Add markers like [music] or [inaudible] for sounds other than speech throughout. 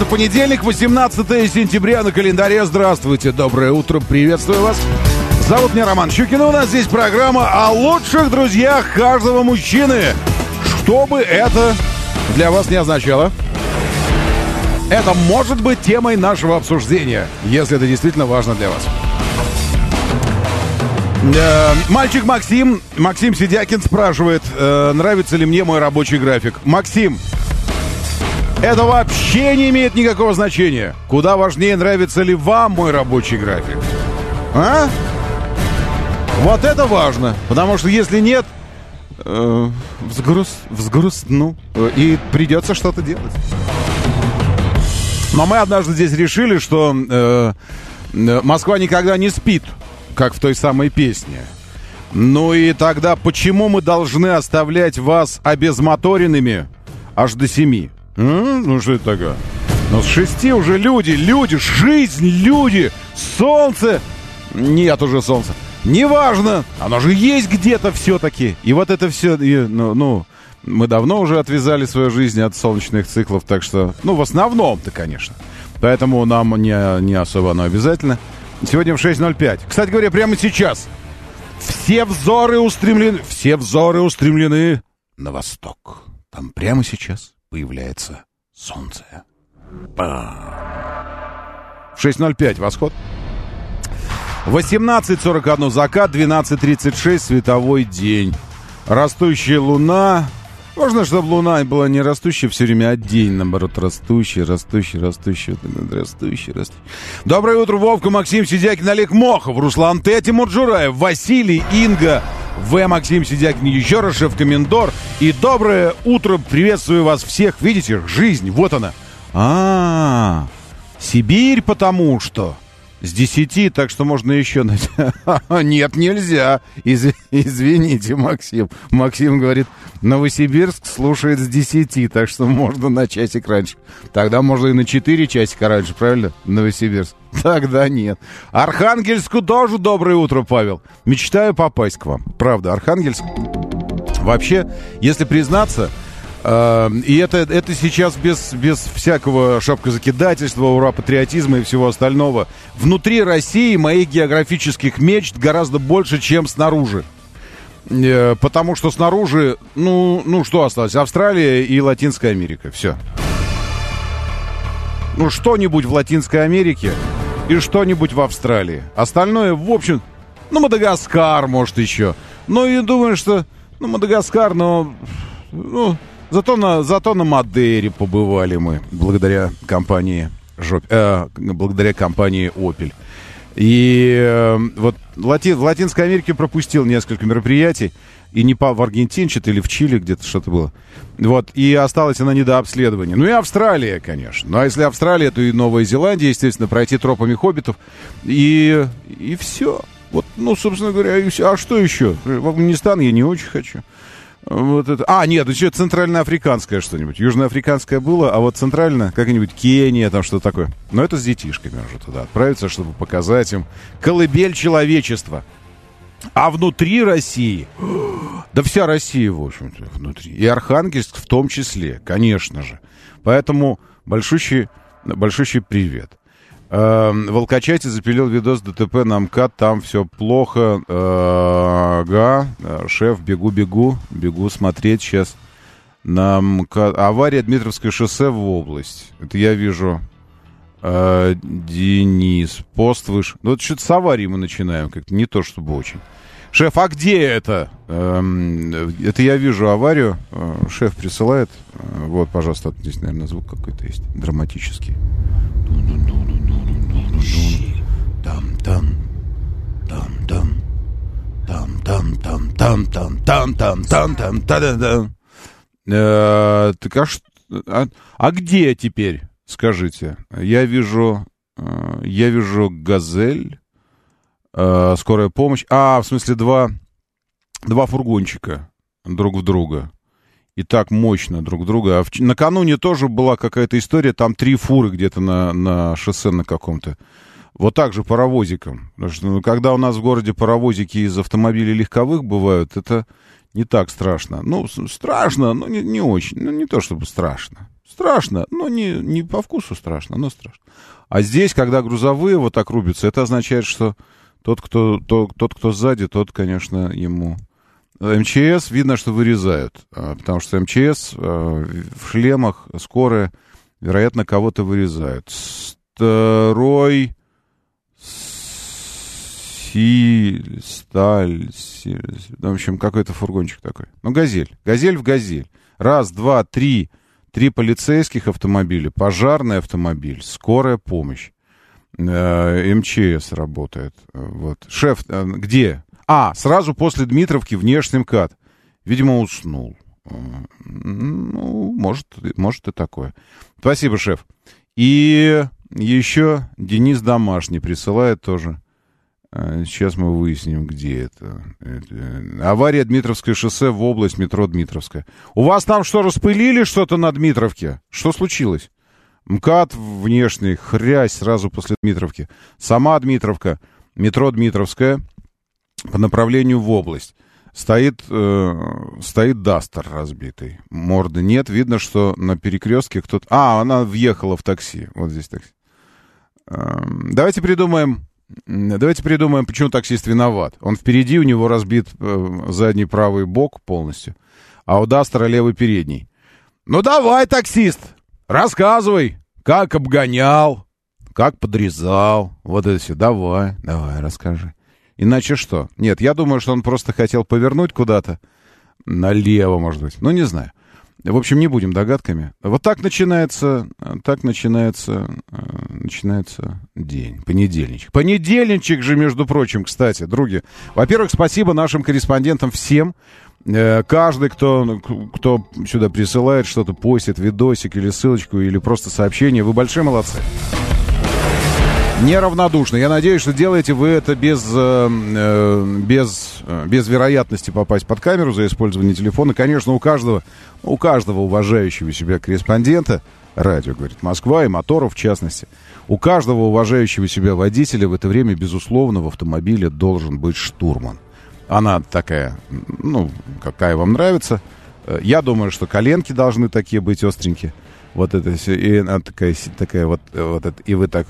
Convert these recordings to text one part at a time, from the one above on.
Это понедельник, 18 сентября на календаре. Здравствуйте, доброе утро, приветствую вас. Зовут меня Роман Щукин, у нас здесь программа о лучших друзьях каждого мужчины. Что бы это для вас не означало, это может быть темой нашего обсуждения, если это действительно важно для вас. Э, мальчик Максим, Максим Сидякин спрашивает, э, нравится ли мне мой рабочий график. Максим, это вообще не имеет никакого значения. Куда важнее, нравится ли вам мой рабочий график. А? Вот это важно. Потому что если нет, э, взгруз, взгрустну. Э, и придется что-то делать. Но мы однажды здесь решили, что э, э, Москва никогда не спит, как в той самой песне. Ну и тогда почему мы должны оставлять вас обезмоторенными аж до семи? Ну что это такое? Ну с шести уже люди, люди, жизнь, люди, солнце. Нет уже солнца. Неважно, оно же есть где-то все-таки. И вот это все, и, ну, ну, мы давно уже отвязали свою жизнь от солнечных циклов, так что, ну, в основном-то, конечно. Поэтому нам не, не особо оно обязательно. Сегодня в 6.05. Кстати говоря, прямо сейчас все взоры устремлены, все взоры устремлены на восток. Там прямо сейчас появляется солнце. Ба. В 6.05 восход. 18.41 закат, 12.36 световой день. Растущая луна. Можно, чтобы луна была не растущая все время, а день, наоборот, растущий, растущий, растущий, растущий, растущий. Доброе утро, Вовка, Максим Сидякин, Олег Мохов, Руслан Т. Тимур Джураев, Василий, Инга, В. Максим Сидякин, еще раз шеф-комендор. И доброе утро, приветствую вас всех. Видите, жизнь, вот она. А, -а, -а Сибирь потому что... С десяти, так что можно еще... [laughs] Нет, нельзя. Из... Извините, Максим. Максим говорит, Новосибирск слушает с десяти, так что можно на часик раньше. Тогда можно и на четыре часика раньше, правильно? Новосибирск. [laughs] Тогда нет. Архангельску тоже доброе утро, Павел. Мечтаю попасть к вам. Правда, Архангельск... Вообще, если признаться, и это, это сейчас без, без всякого шапкозакидательства, ура, патриотизма и всего остального. Внутри России моих географических мечт гораздо больше, чем снаружи. Э, потому что снаружи, ну, ну что осталось? Австралия и Латинская Америка. Все. Ну, что-нибудь в Латинской Америке и что-нибудь в Австралии. Остальное, в общем, ну, Мадагаскар, может, еще. Ну, и думаю, что, ну, Мадагаскар, но, ну, Зато на, зато на Мадейре побывали мы, благодаря компании, жоп, э, благодаря компании Opel. И э, вот Лати, в Латинской Америке пропустил несколько мероприятий. И не по, в Аргентине что-то или в Чили где-то что-то было. Вот, и осталось она недообследование. Ну и Австралия, конечно. Ну а если Австралия, то и Новая Зеландия, естественно, пройти тропами хоббитов. И, и все. Вот, ну, собственно говоря. А что еще? В Афганистан я не очень хочу. Вот это. А, нет, еще центральноафриканское что-нибудь. Южноафриканское было, а вот центрально, как-нибудь Кения, там что-то такое. Но это с детишками уже туда отправиться, чтобы показать им колыбель человечества. А внутри России, [gasps] да вся Россия, в общем-то, внутри. И Архангельск в том числе, конечно же. Поэтому большущий, большущий привет. Эм, Волкачайте запилил видос ДТП на МКАД, там все плохо. Э, ага, э, шеф, бегу-бегу, бегу смотреть сейчас. На МКАД. Авария Дмитровское шоссе в область. Это я вижу. Э, Денис, пост выше. Ну, вот что-то с аварии мы начинаем, как-то не то чтобы очень. Шеф, а где это? Эм, это я вижу аварию. Шеф присылает. Вот, пожалуйста, здесь, наверное, звук какой-то есть драматический. Там, там, там, там, там, там, там, там, там, там, там, там, там, там, там. Так а что? а, а где теперь, скажите? Я вижу, э, я вижу «Газель», э, «Скорая помощь». А, в смысле, два, два фургончика друг в друга. И так мощно друг друга. А в, накануне тоже была какая-то история, там три фуры где-то на, на шоссе на каком-то. Вот так же паровозиком. Потому что ну, когда у нас в городе паровозики из автомобилей легковых бывают, это не так страшно. Ну, страшно, но не, не очень. Ну, не то чтобы страшно. Страшно, но не, не по вкусу страшно, но страшно. А здесь, когда грузовые вот так рубятся, это означает, что тот, кто, то, тот, кто сзади, тот, конечно, ему... МЧС видно, что вырезают, а, потому что МЧС а, в шлемах скорые, вероятно, кого-то вырезают. Строй Силь, сталь, силь, в общем, какой-то фургончик такой. Ну, газель. Газель в газель. Раз, два, три. Три полицейских автомобиля, пожарный автомобиль, скорая помощь. Э, МЧС работает. Вот. Шеф, э, где? А, сразу после Дмитровки внешний МКАД. Видимо, уснул. Э, ну, может, может и такое. Спасибо, шеф. И еще Денис Домашний присылает тоже сейчас мы выясним, где это. это. Авария Дмитровское шоссе в область метро Дмитровская. У вас там что, распылили что-то на Дмитровке? Что случилось? МКАД внешний, хрясь сразу после Дмитровки. Сама Дмитровка, метро Дмитровская по направлению в область. Стоит, э, стоит Дастер разбитый. Морды нет. Видно, что на перекрестке кто-то... А, она въехала в такси. Вот здесь такси. Э, давайте придумаем Давайте придумаем, почему таксист виноват. Он впереди, у него разбит э, задний правый бок полностью, а у Дастера левый передний. Ну давай, таксист, рассказывай, как обгонял, как подрезал. Вот это все. Давай, давай, расскажи. Иначе что? Нет, я думаю, что он просто хотел повернуть куда-то. Налево, может быть. Ну, не знаю. В общем, не будем догадками. Вот так начинается, так начинается, э, начинается день, понедельничек. Понедельничек же, между прочим, кстати, други. Во-первых, спасибо нашим корреспондентам всем. Э, каждый, кто, кто сюда присылает что-то, постит, видосик или ссылочку, или просто сообщение, вы большие молодцы неравнодушны. Я надеюсь, что делаете вы это без, э, э, без, э, без вероятности попасть под камеру за использование телефона. Конечно, у каждого, у каждого уважающего себя корреспондента, радио, говорит Москва, и моторов в частности, у каждого уважающего себя водителя в это время, безусловно, в автомобиле должен быть штурман. Она такая, ну, какая вам нравится. Я думаю, что коленки должны такие быть остренькие. Вот это все. И она такая, такая вот, вот это, и вы так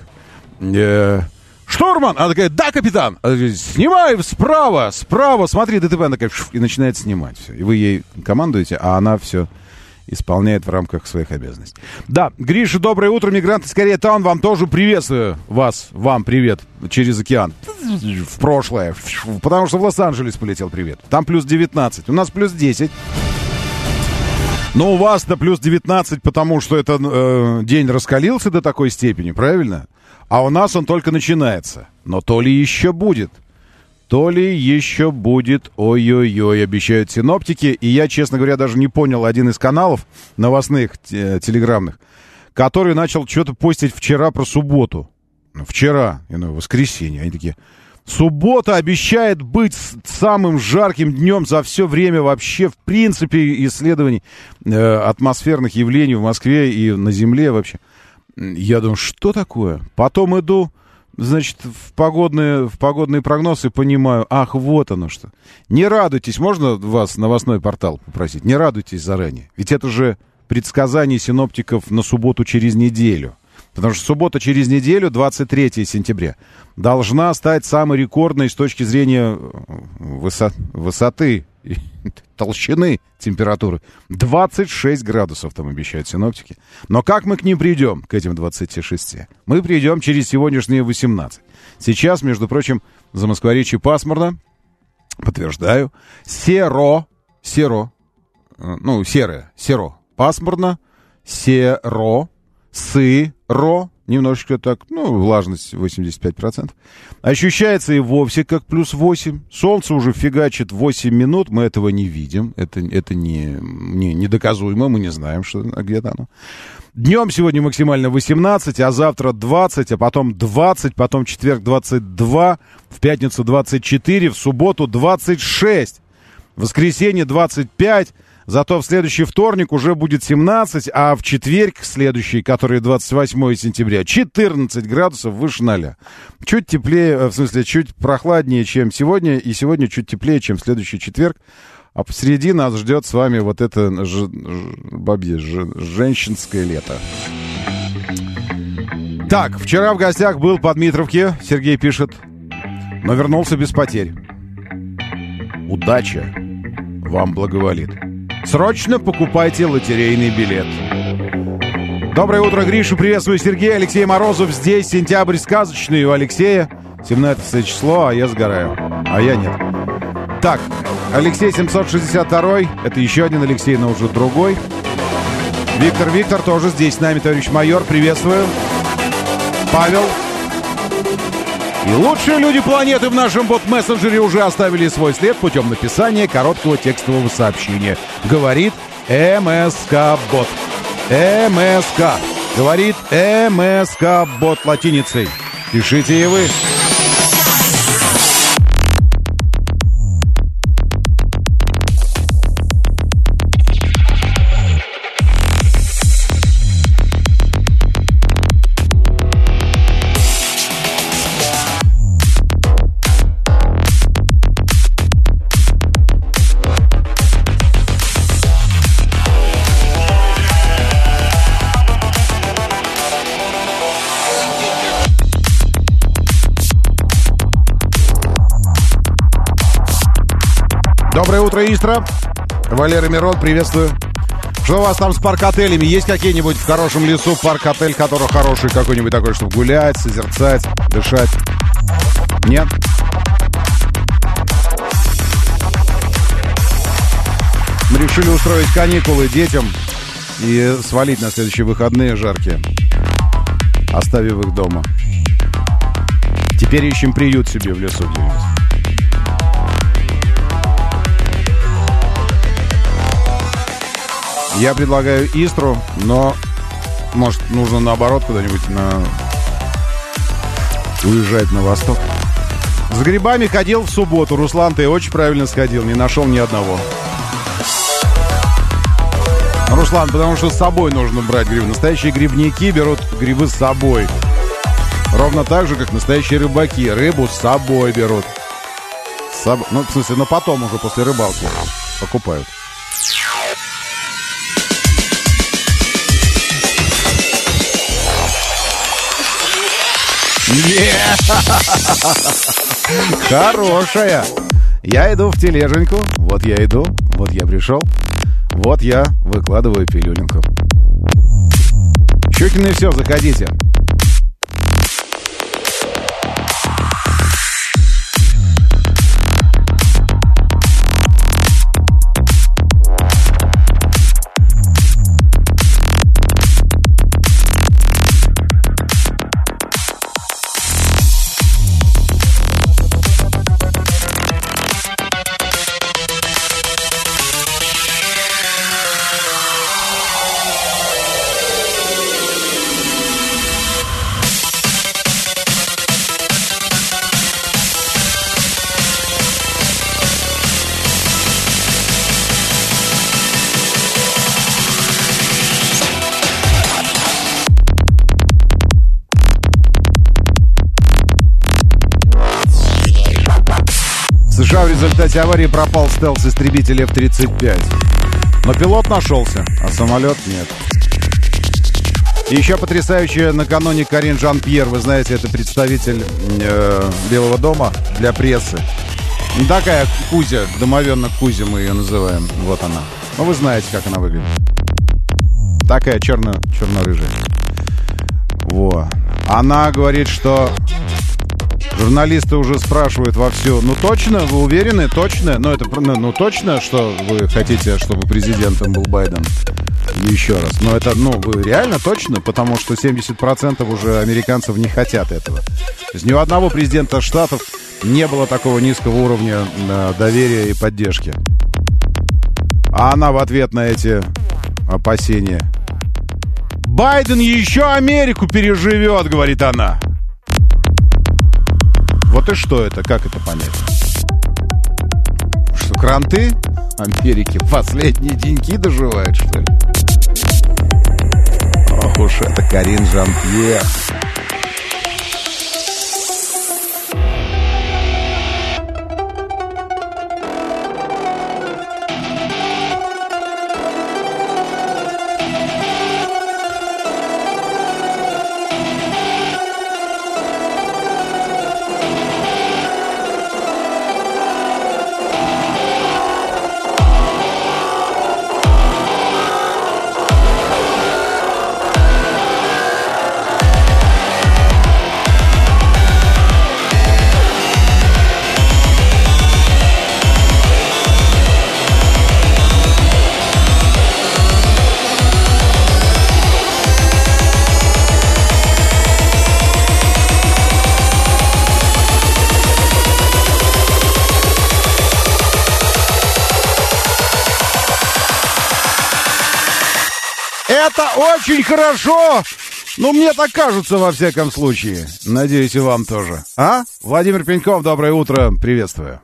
э, штурман! Она такая, да, капитан! Она говорит, снимай справа, справа, смотри, ДТП. Она такая, и начинает снимать все. И вы ей командуете, а она все исполняет в рамках своих обязанностей. Да, Гриша, доброе утро, мигранты скорее Таун, вам тоже приветствую вас, вам привет через океан. В прошлое, потому что в Лос-Анджелес полетел привет. Там плюс 19, у нас плюс 10. Но у вас-то плюс 19, потому что это э, день раскалился до такой степени, правильно? А у нас он только начинается. Но то ли еще будет. То ли еще будет, ой-ой-ой, обещают синоптики. И я, честно говоря, даже не понял один из каналов новостных, телеграмных, который начал что-то постить вчера про субботу. Ну, вчера, ну, воскресенье. Они такие, суббота обещает быть самым жарким днем за все время вообще, в принципе, исследований э, атмосферных явлений в Москве и на Земле вообще. Я думаю, что такое? Потом иду, значит, в погодные, в погодные прогнозы понимаю, ах, вот оно что. Не радуйтесь, можно вас новостной портал попросить? Не радуйтесь заранее. Ведь это же предсказание синоптиков на субботу через неделю. Потому что суббота через неделю, 23 сентября, должна стать самой рекордной с точки зрения э, высот, высоты [laughs] толщины температуры. 26 градусов там обещают синоптики. Но как мы к ним придем, к этим 26? Мы придем через сегодняшние 18. Сейчас, между прочим, за Москворечье пасмурно. Подтверждаю. Серо. Серо. Э, ну, серое. Серо. Пасмурно. Серо. сыро, немножечко так, ну, влажность 85%. Ощущается и вовсе как плюс 8. Солнце уже фигачит 8 минут, мы этого не видим. Это, это не, не, недоказуемо, мы не знаем, что где-то оно. Днем сегодня максимально 18, а завтра 20, а потом 20, потом четверг 22, в пятницу 24, в субботу 26, в воскресенье 25, Зато в следующий вторник уже будет 17, а в четверг следующий, который 28 сентября, 14 градусов выше 0. Чуть теплее, э, в смысле, чуть прохладнее, чем сегодня, и сегодня чуть теплее, чем следующий четверг. А посреди нас ждет с вами вот это ж, бабье ж, женщинское лето. Так, вчера в гостях был по Дмитровке, Сергей пишет, но вернулся без потерь. Удача вам благоволит. Срочно покупайте лотерейный билет. Доброе утро, Гриша. Приветствую Сергей. Алексей Морозов здесь. Сентябрь сказочный у Алексея. 17 число, а я сгораю. А я нет. Так, Алексей 762. Это еще один Алексей, но уже другой. Виктор Виктор тоже здесь с нами, товарищ майор. Приветствую. Павел. И лучшие люди планеты в нашем бот-мессенджере уже оставили свой след путем написания короткого текстового сообщения. Говорит МСК-бот. МСК. Говорит МСК-бот латиницей. Пишите и вы. Доброе утро, Истра. Валера Мирон, приветствую. Что у вас там с парк-отелями? Есть какие-нибудь в хорошем лесу парк-отель, который хороший какой-нибудь такой, чтобы гулять, созерцать, дышать? Нет? Мы решили устроить каникулы детям и свалить на следующие выходные жаркие, оставив их дома. Теперь ищем приют себе в лесу где-нибудь. Я предлагаю Истру, но может нужно наоборот куда-нибудь на уезжать на восток. С грибами ходил в субботу. Руслан, ты очень правильно сходил. Не нашел ни одного. Руслан, потому что с собой нужно брать грибы. Настоящие грибники берут грибы с собой. Ровно так же, как настоящие рыбаки. Рыбу с собой берут. Соб... Ну, в смысле, но потом уже после рыбалки покупают. Хорошая. Я иду в тележеньку. Вот я иду. Вот я пришел. Вот я выкладываю пилюленьку. Щукины все, заходите. Результате аварии пропал стелс-истребитель F-35. Но пилот нашелся, а самолет нет. Еще потрясающая накануне Карин Жан-Пьер. Вы знаете, это представитель э, Белого дома для прессы. Ну, Такая Кузя, домовенок Кузя мы ее называем. Вот она. Ну, вы знаете, как она выглядит. Такая черно, черно-рыжая. Во. Она говорит, что журналисты уже спрашивают вовсю, ну точно, вы уверены, точно? Ну это, ну, ну точно, что вы хотите, чтобы президентом был Байден? Еще раз. Но это, ну, вы реально точно? Потому что 70% уже американцев не хотят этого. То есть ни у одного президента Штатов не было такого низкого уровня э, доверия и поддержки. А она в ответ на эти опасения. Байден еще Америку переживет, говорит она. Вот и что это? Как это понять? Что, кранты Америки последние деньки доживают, что ли? Ох уж это Карин Жан-Пьер. Это очень хорошо! Ну, мне так кажется, во всяком случае. Надеюсь, и вам тоже. А? Владимир Пеньков, доброе утро. Приветствую.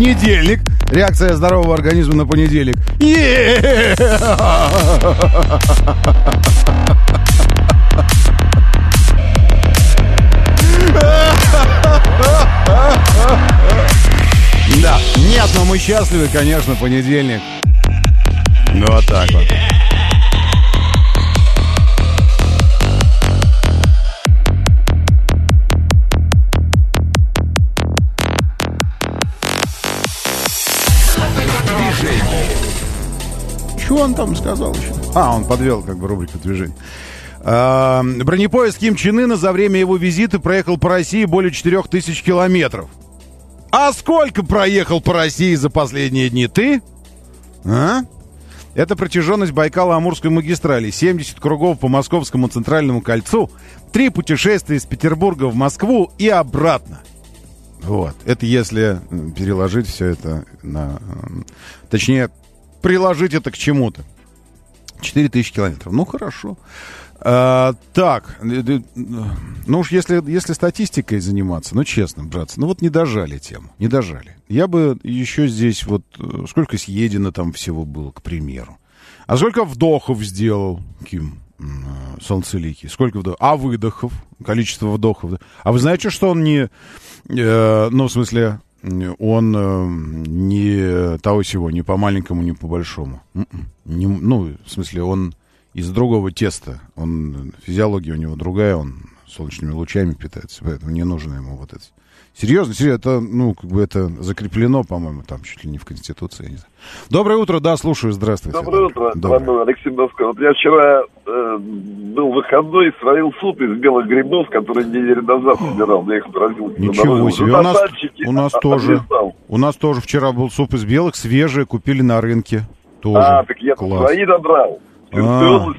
Понедельник. Реакция здорового организма на понедельник. [laughs] Да, нет, но мы счастливы, конечно, понедельник. Ну, вот так вот. Там сказал еще? А, он подвел как бы рубрику движений. А, бронепоезд Ким Чен Ына за время его визита проехал по России более 4000 километров. А сколько проехал по России за последние дни ты? А? Это протяженность Байкало-Амурской магистрали. 70 кругов по Московскому центральному кольцу. Три путешествия из Петербурга в Москву и обратно. Вот. Это если переложить все это на... Точнее, приложить это к чему-то. 4000 километров. Ну, хорошо. А, так, ну уж если, если статистикой заниматься, ну честно, братцы, ну вот не дожали тему, не дожали. Я бы еще здесь вот, сколько съедено там всего было, к примеру. А сколько вдохов сделал Ким Солнцеликий? Сколько вдохов? А выдохов? Количество вдохов? А вы знаете, что он не, э, ну в смысле, он э, не того всего, не по маленькому, не по большому. Не, ну, в смысле, он из другого теста. Он, физиология у него другая, он солнечными лучами питается, поэтому не нужно ему вот это. Серьезно, серьезно, это, ну, как бы это закреплено, по-моему, там чуть ли не в Конституции, не знаю. Доброе утро, да, слушаю, здравствуйте. Доброе утро, Доброе. Алексей Москва. Вот я вчера э, был выходной, сварил суп из белых грибов, который неделю назад собирал, я их отразил. Ничего себе, у нас, у нас тоже, у нас тоже вчера был суп из белых, свежие, купили на рынке. Тоже. А, так я свои добрал. А, Ну,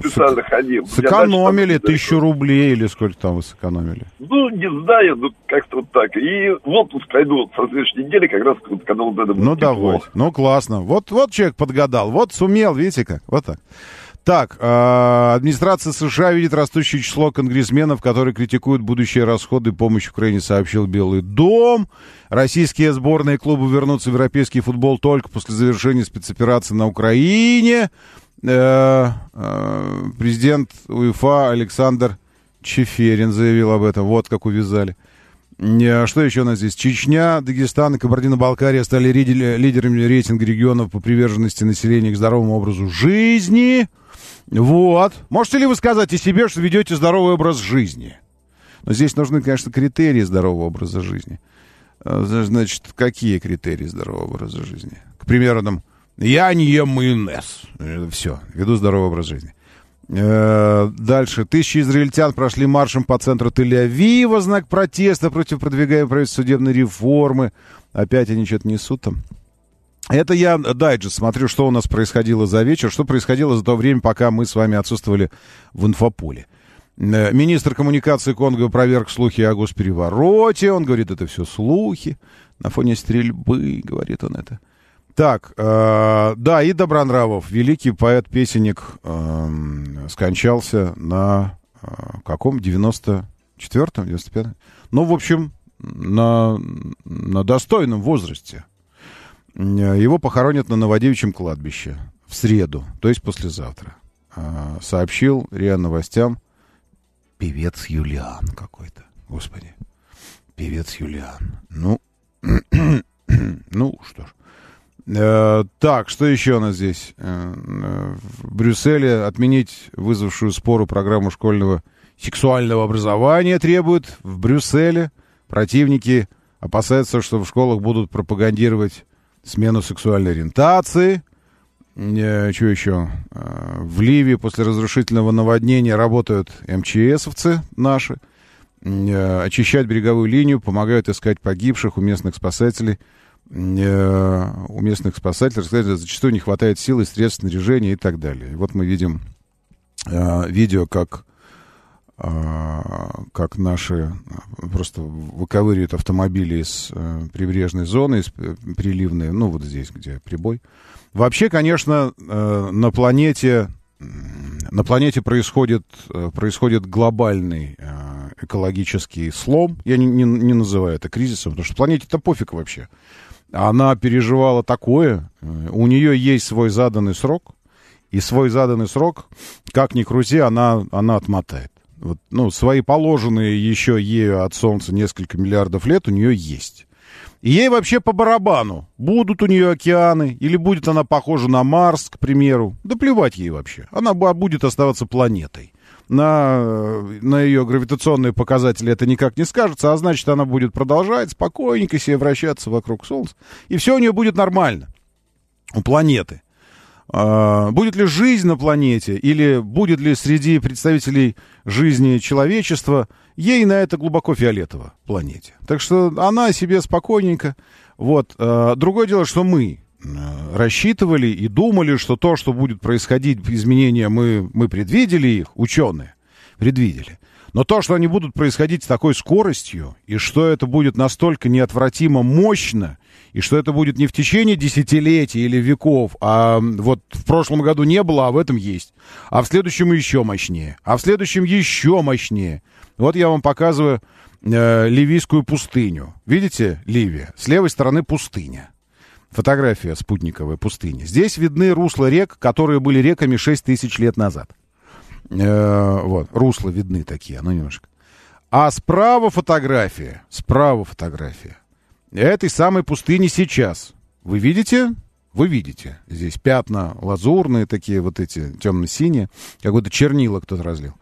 специально сэк- ходил. Сэкономили там- тысячу рублей или сколько там вы сэкономили? Ну, не знаю, ну, как-то вот так. И в отпуск пойду вот со следующей недели, как раз вот, когда вот это будет Ну, тепло. давай. Ну, классно. Вот, вот человек подгадал. Вот сумел, видите как? Вот так. Так, э, администрация США видит растущее число конгрессменов, которые критикуют будущие расходы помощи Украине, сообщил Белый дом. Российские сборные клубы вернутся в европейский футбол только после завершения спецоперации на Украине. Э, э, президент УЕФА Александр Чеферин заявил об этом. Вот как увязали. А Что еще у нас здесь? Чечня, Дагестан и Кабардино-Балкария стали лидерами рейтинга регионов по приверженности населения к здоровому образу жизни. Вот. Можете ли вы сказать о себе, что ведете здоровый образ жизни? Но здесь нужны, конечно, критерии здорового образа жизни. Значит, какие критерии здорового образа жизни? К примеру, там, я не ем майонез. Все, веду здоровый образ жизни. Э, Дальше. Тысячи израильтян прошли маршем по центру Тель-Авива знак протеста против продвигаемой правительства судебной реформы. Опять они что-то несут там. Это я дайджест смотрю, что у нас происходило за вечер, что происходило за то время, пока мы с вами отсутствовали в инфополе. Э, Министр коммуникации Конго проверг слухи о госперевороте. Он говорит, это все слухи. На фоне стрельбы, говорит он это. Так, э, да, и Добронравов, великий поэт-песенник, эм, скончался на э, каком? 94-м, 95-м? Ну, в общем, на, на достойном возрасте. Э, Его похоронят на Новодевичьем кладбище в среду, то есть послезавтра. Э, сообщил РИА Новостям певец Юлиан какой-то. Господи, певец Юлиан. Ну, [clears throat] ну что ж. Э, так, что еще у нас здесь? Э, э, в Брюсселе отменить вызвавшую спору программу школьного сексуального образования требуют. В Брюсселе противники опасаются, что в школах будут пропагандировать смену сексуальной ориентации. Что еще? В Ливии после разрушительного наводнения работают МЧСовцы наши. Очищать береговую линию, помогают искать погибших у местных спасателей. Э, у местных спасателей, рассказать, зачастую не хватает сил и средств снаряжения и так далее. И вот мы видим э, видео, как, э, как наши просто выковыривают автомобили из прибрежной зоны, из приливной, ну вот здесь, где прибой. Вообще, конечно, на планете на планете происходит, происходит глобальный экологический слом. Я не, не, не называю это кризисом, потому что планете-то пофиг вообще. Она переживала такое. э, У нее есть свой заданный срок. И свой заданный срок, как ни крути, она, она отмотает. Вот, ну, свои положенные еще ею от Солнца несколько миллиардов лет у нее есть. И ей вообще по барабану, будут у нее океаны, или будет она похожа на Марс, к примеру. Да плевать ей вообще. Она бу- будет оставаться планетой. На, э, на ее гравитационные показатели это никак не скажется, а значит, она будет продолжать спокойненько себе вращаться вокруг Солнца. И все у нее будет нормально. У планеты. А, Будет ли жизнь на планете, или будет ли среди представителей жизни человечества, ей на это глубоко фиолетово планете. Так что она себе спокойненько. Вот. А, Другое дело, что мы э, рассчитывали и думали, что то, что будет происходить, изменения, мы, мы предвидели их, ученые предвидели. Но то, что они будут происходить с такой скоростью, и что это будет настолько неотвратимо мощно, и что это будет не в течение десятилетий или веков, а вот в прошлом году не было, а в этом есть. А в следующем еще мощнее. А в следующем еще мощнее. Вот я вам показываю э, ливийскую пустыню. Видите, Ливия? С левой стороны пустыня. Фотография спутниковой пустыни. Здесь видны русла рек, которые были реками 6 тысяч лет назад. Э, вот, русла видны такие, ну немножко. А справа фотография, справа фотография этой самой пустыни сейчас. Вы видите? Вы видите. Здесь пятна лазурные такие, вот эти темно-синие, как будто чернила кто-то разлил.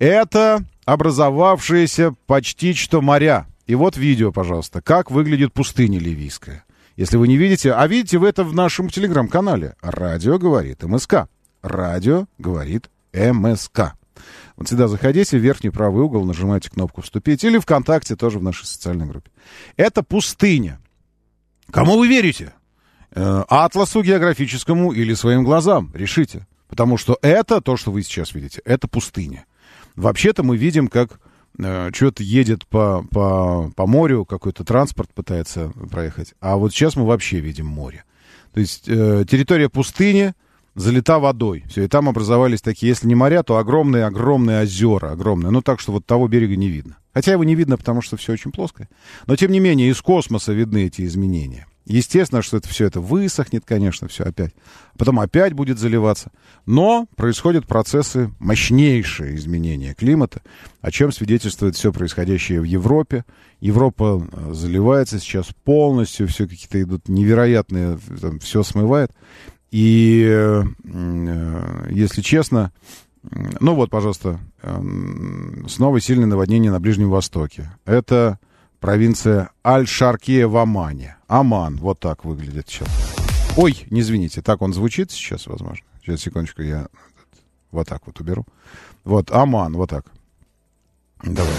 Это образовавшиеся почти что моря. И вот видео, пожалуйста, как выглядит пустыня ливийская. Если вы не видите, а видите вы это в нашем телеграм-канале. Радио говорит МСК. Радио говорит МСК. Вот сюда заходите, в верхний правый угол, нажимайте кнопку «Вступить» или ВКонтакте тоже в нашей социальной группе. Это пустыня. Кому вы верите? Э, Атласу географическому или своим глазам? Решите. Потому что это, то, что вы сейчас видите, это пустыня. Вообще-то мы видим, как что-то едет по, по, по морю, какой-то транспорт пытается проехать. А вот сейчас мы вообще видим море. То есть э, территория пустыни залита водой. Все, и там образовались такие, если не моря, то огромные-огромные озера, огромные. Ну, так что вот того берега не видно. Хотя его не видно, потому что все очень плоское. Но, тем не менее, из космоса видны эти изменения. Естественно, что это все это высохнет, конечно, все опять. Потом опять будет заливаться. Но происходят процессы мощнейшие изменения климата, о чем свидетельствует все происходящее в Европе. Европа э, заливается сейчас полностью, все какие-то идут невероятные, там, все смывает. И, э, если честно, ну вот, пожалуйста, э, снова сильное наводнение на Ближнем Востоке. Это провинция Аль-Шаркия в Омане. Аман, вот так выглядит сейчас. Ой, не извините, так он звучит сейчас, возможно. Сейчас, секундочку, я вот так вот уберу. Вот, Аман, вот так. Давай.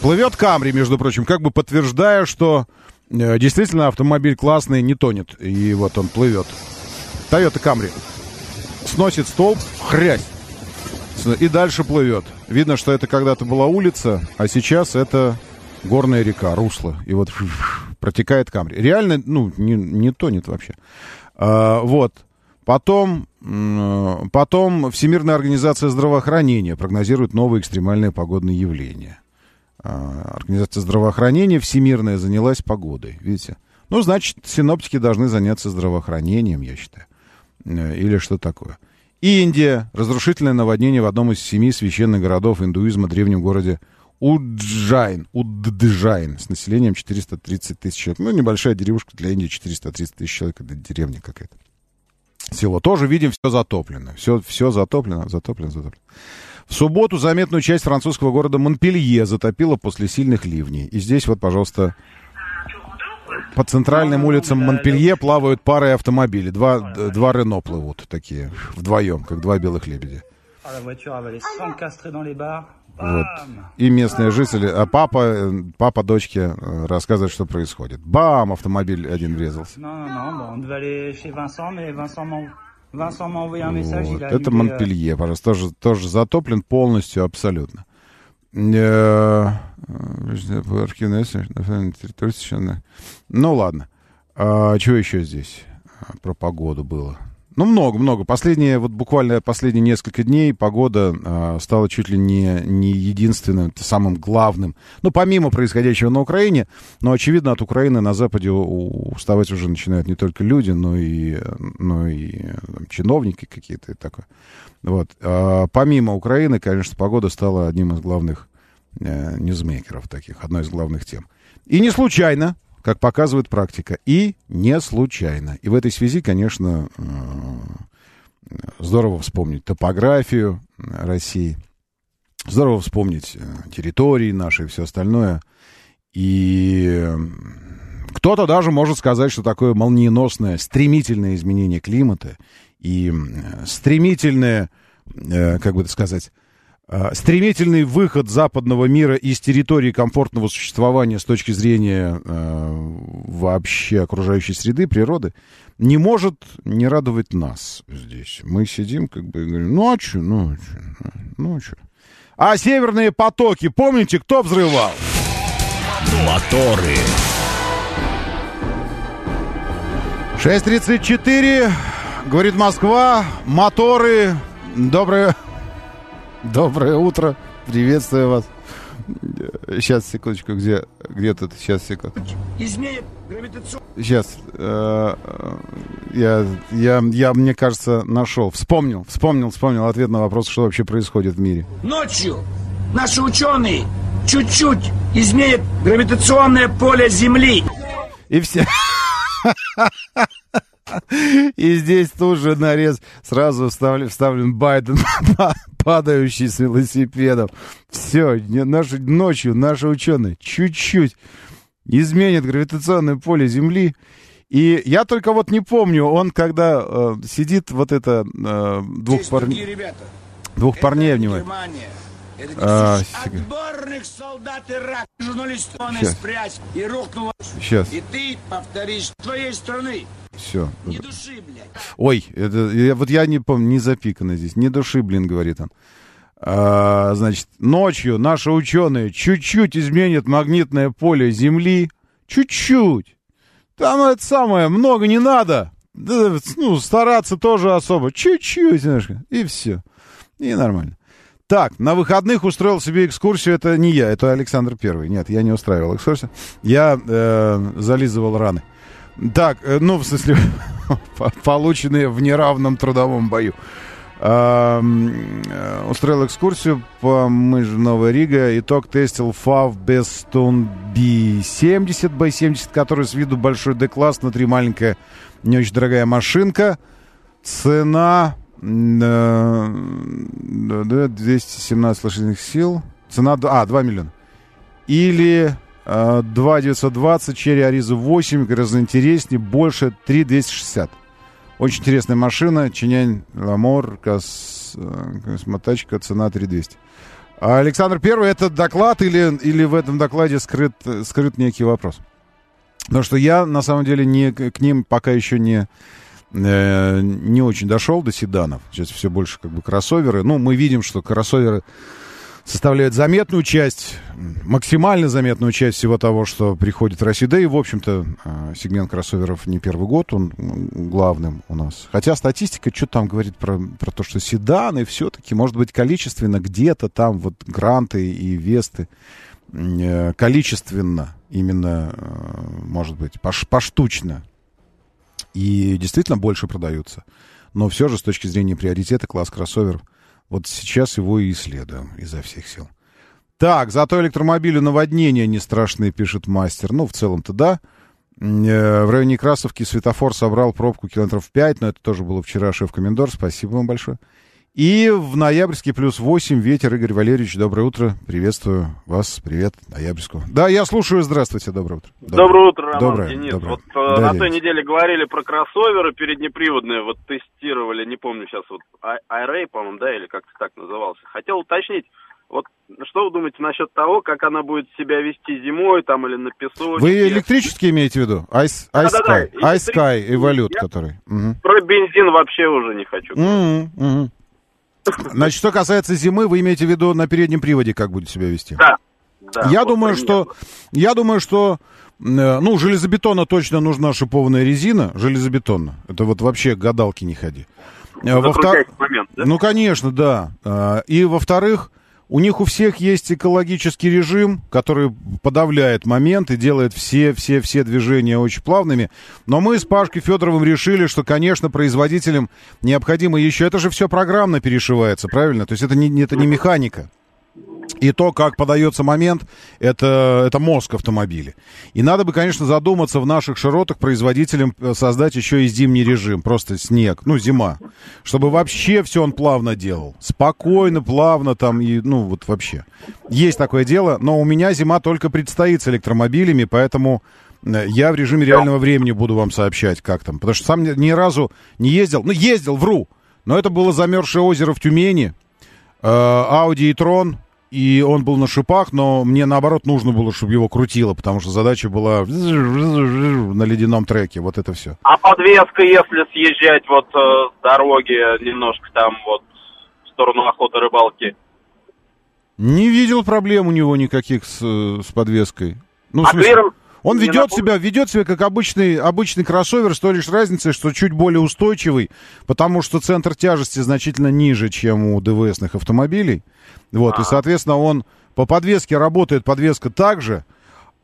Плывет Камри, между прочим, как бы подтверждая, что э, действительно автомобиль классный, не тонет. И вот он плывет. Тойота Камри. Сносит столб, хрясь. И дальше плывет. Видно, что это когда-то была улица, а сейчас это горная река, русло, и вот протекает Камри. Реально, ну, не, не тонет вообще. А, вот. Потом, потом Всемирная организация здравоохранения прогнозирует новые экстремальные погодные явления. А, организация здравоохранения Всемирная занялась погодой, видите? Ну, значит, синоптики должны заняться здравоохранением, я считаю. Э, или что такое. Индия. Разрушительное наводнение в одном из семи священных городов индуизма древнем городе Уджайн, Удджайн, с населением 430 тысяч человек. Ну, небольшая деревушка для Индии, 430 тысяч человек, это деревня какая-то. Село. Тоже видим, все затоплено. Все, все затоплено, затоплено, затоплено. В субботу заметную часть французского города Монпелье затопило после сильных ливней. И здесь вот, пожалуйста, по центральным улицам Монпелье плавают пары автомобилей. Два, два Рено плывут такие, вдвоем, как два белых лебедя. Вот. И местные жители, а папа, папа дочке э, рассказывает, что происходит. Бам! Автомобиль один врезался. Вот. Это Монпелье, пожалуйста, тоже, тоже затоплен полностью, абсолютно. Э, ну ладно. А, что еще здесь про погоду было? Ну, много, много. Последние, вот буквально последние несколько дней погода э, стала чуть ли не, не единственным, самым главным. Ну, помимо происходящего на Украине, но, очевидно, от Украины на Западе уставать уже начинают не только люди, но и, но и там, чиновники какие-то и такое. Вот. А помимо Украины, конечно, погода стала одним из главных э, ньюзмейкеров таких, одной из главных тем. И не случайно, как показывает практика, и не случайно. И в этой связи, конечно, э, здорово вспомнить топографию России, здорово вспомнить э, территории наши и все остальное. И кто-то даже может сказать, что такое молниеносное, стремительное изменение климата и стремительное, э, как бы это сказать, стремительный выход западного мира из территории комфортного существования с точки зрения э, вообще окружающей среды, природы, не может не радовать нас здесь. Мы сидим как бы и говорим, ну а что, ну а что, ну а что. А северные потоки, помните, кто взрывал? Моторы. 6.34, говорит Москва, моторы, доброе Доброе утро. Приветствую вас. Сейчас, секундочку, где, где тут? Сейчас, секундочку. Сейчас. Э, я, я, я, мне кажется, нашел. Вспомнил, вспомнил, вспомнил ответ на вопрос, что вообще происходит в мире. Ночью наши ученые чуть-чуть изменят гравитационное поле Земли. И все. [laughs] И здесь тут же нарез сразу вставлен, вставлен Байден, [laughs] падающий с велосипедом. Все, наши, ночью наши ученые чуть-чуть изменят гравитационное поле Земли. И я только вот не помню, он когда э, сидит вот это э, двух парней... Двух парней внимание. Это а, отборных солдат Ирака, журналистов спрячь и рухнула. Сейчас. И ты повторишь твоей страны. все. Не души, блядь. Ой, это, я- вот я не помню, не запикано здесь. Не души, блин, говорит он. А, значит, ночью наши ученые чуть-чуть изменят магнитное поле Земли. Чуть-чуть. Там это самое, много не надо. Да, ну, стараться тоже особо. Чуть-чуть, знаешь, и все. И нормально. Так, на выходных устроил себе экскурсию. Это не я, это Александр Первый. Нет, я не устраивал экскурсию. Я э, зализывал раны. Так, э, ну, в смысле, [laughs] по- полученные в неравном трудовом бою. М, э, устроил экскурсию по же Новая Рига. Итог тестил FAV Bestone B70, B70, который с виду большой D-класс, внутри маленькая, не очень дорогая машинка. Цена э, 217 лошадиных сил. Цена, а, 2 миллиона. Или э, 2 920, Chery Arrizo 8, гораздо интереснее, больше 3 260. Очень интересная машина, Changan Lamore, кос, э, космотачка, цена 3200. А Александр Первый, это доклад или, или в этом докладе скрыт, скрыт некий вопрос? Потому что я, на самом деле, не, к ним пока еще не, э, не очень дошел до седанов. Сейчас все больше как бы кроссоверы. Ну, мы видим, что кроссоверы составляют заметную часть, максимально заметную часть всего того, что приходит в Россию. Да и, в общем-то, э, сегмент кроссоверов не первый год, он главным у нас. Хотя статистика что там говорит про, про то, что седаны все-таки, может быть, количественно где-то там вот гранты и весты э, количественно именно, э, может быть, пош- поштучно и действительно больше продаются. Но все же с точки зрения приоритета класс кроссоверов, вот сейчас его и исследуем изо всех сил. Так, зато электромобилю наводнения не страшные, пишет мастер. Ну, в целом-то да. Э, В районе Красовки светофор собрал пробку километров 5, но это тоже было вчера шеф-комендор. Спасибо вам большое. И в ноябрьске плюс 8 ветер. Игорь Валерьевич, доброе утро. Приветствую вас. Привет, ноябрьскую. Да, я слушаю. Здравствуйте, доброе утро. Доброе утро, Роман Доброе, Денис. доброе. Вот Да, э, на той Денис. неделе говорили про кроссоверы переднеприводные, вот тестировали, не помню сейчас, вот I- iRay, по-моему, да, или как-то так назывался. Хотел уточнить, вот что вы думаете насчет того, как она будет себя вести зимой там или на песочке? Вы электрический имеете в виду? Ice, Ice Да-да-да, Sky. Ice Sky. Evolute, который. Мгм. Про бензин вообще уже не хочу. Мгм, мгм. Значит, что касается зимы, вы имеете в виду на переднем приводе, как будет себя вести? Да. да, я вот думаю, что, я думаю, что, э, ну, железобетона точно нужна шипованная резина, железобетонна. Это вот вообще к гадалке не ходи. Э, во-втор- Закрутящий момент, да? Ну, конечно, да. А, И, во-вторых, у них у всех есть экологический режим, который подавляет момент и делает все-все-все движения очень плавными. Но мы с Пашкой Федоровым решили, что, конечно, производителям необходимо еще... Это же все программно перешивается, правильно? То есть это не, это не механика. И то, как подается момент, это, это мозг автомобиля. И надо бы, конечно, задуматься в наших широтах производителям э, создать еще и зимний режим. Просто снег, ну, зима. Чтобы вообще все он плавно делал. Спокойно, плавно там, и, ну, вот вообще. Есть такое дело, но у меня зима только предстоит с электромобилями, поэтому э, я в режиме реального времени буду вам сообщать, как там. Потому что сам ни, разу не ездил. Ну, ездил, вру. Но это было замерзшее озеро в Тюмени. Э, Audi и Трон, и он был на шипах, но мне наоборот нужно было, чтобы его крутило, потому что задача была на ледяном треке, вот это все. А подвеска, если съезжать вот э, с дороги немножко там вот в сторону охоты рыбалки. Не видел проблем у него никаких с, э, с подвеской. Ну, в А смысле, он ведет напом- себя, ведет себя как обычный, обычный кроссовер, с той лишь разницей, что чуть более устойчивый, потому что центр тяжести значительно ниже, чем у ДВСных автомобилей. Вот, и, соответственно, он по подвеске работает, подвеска также,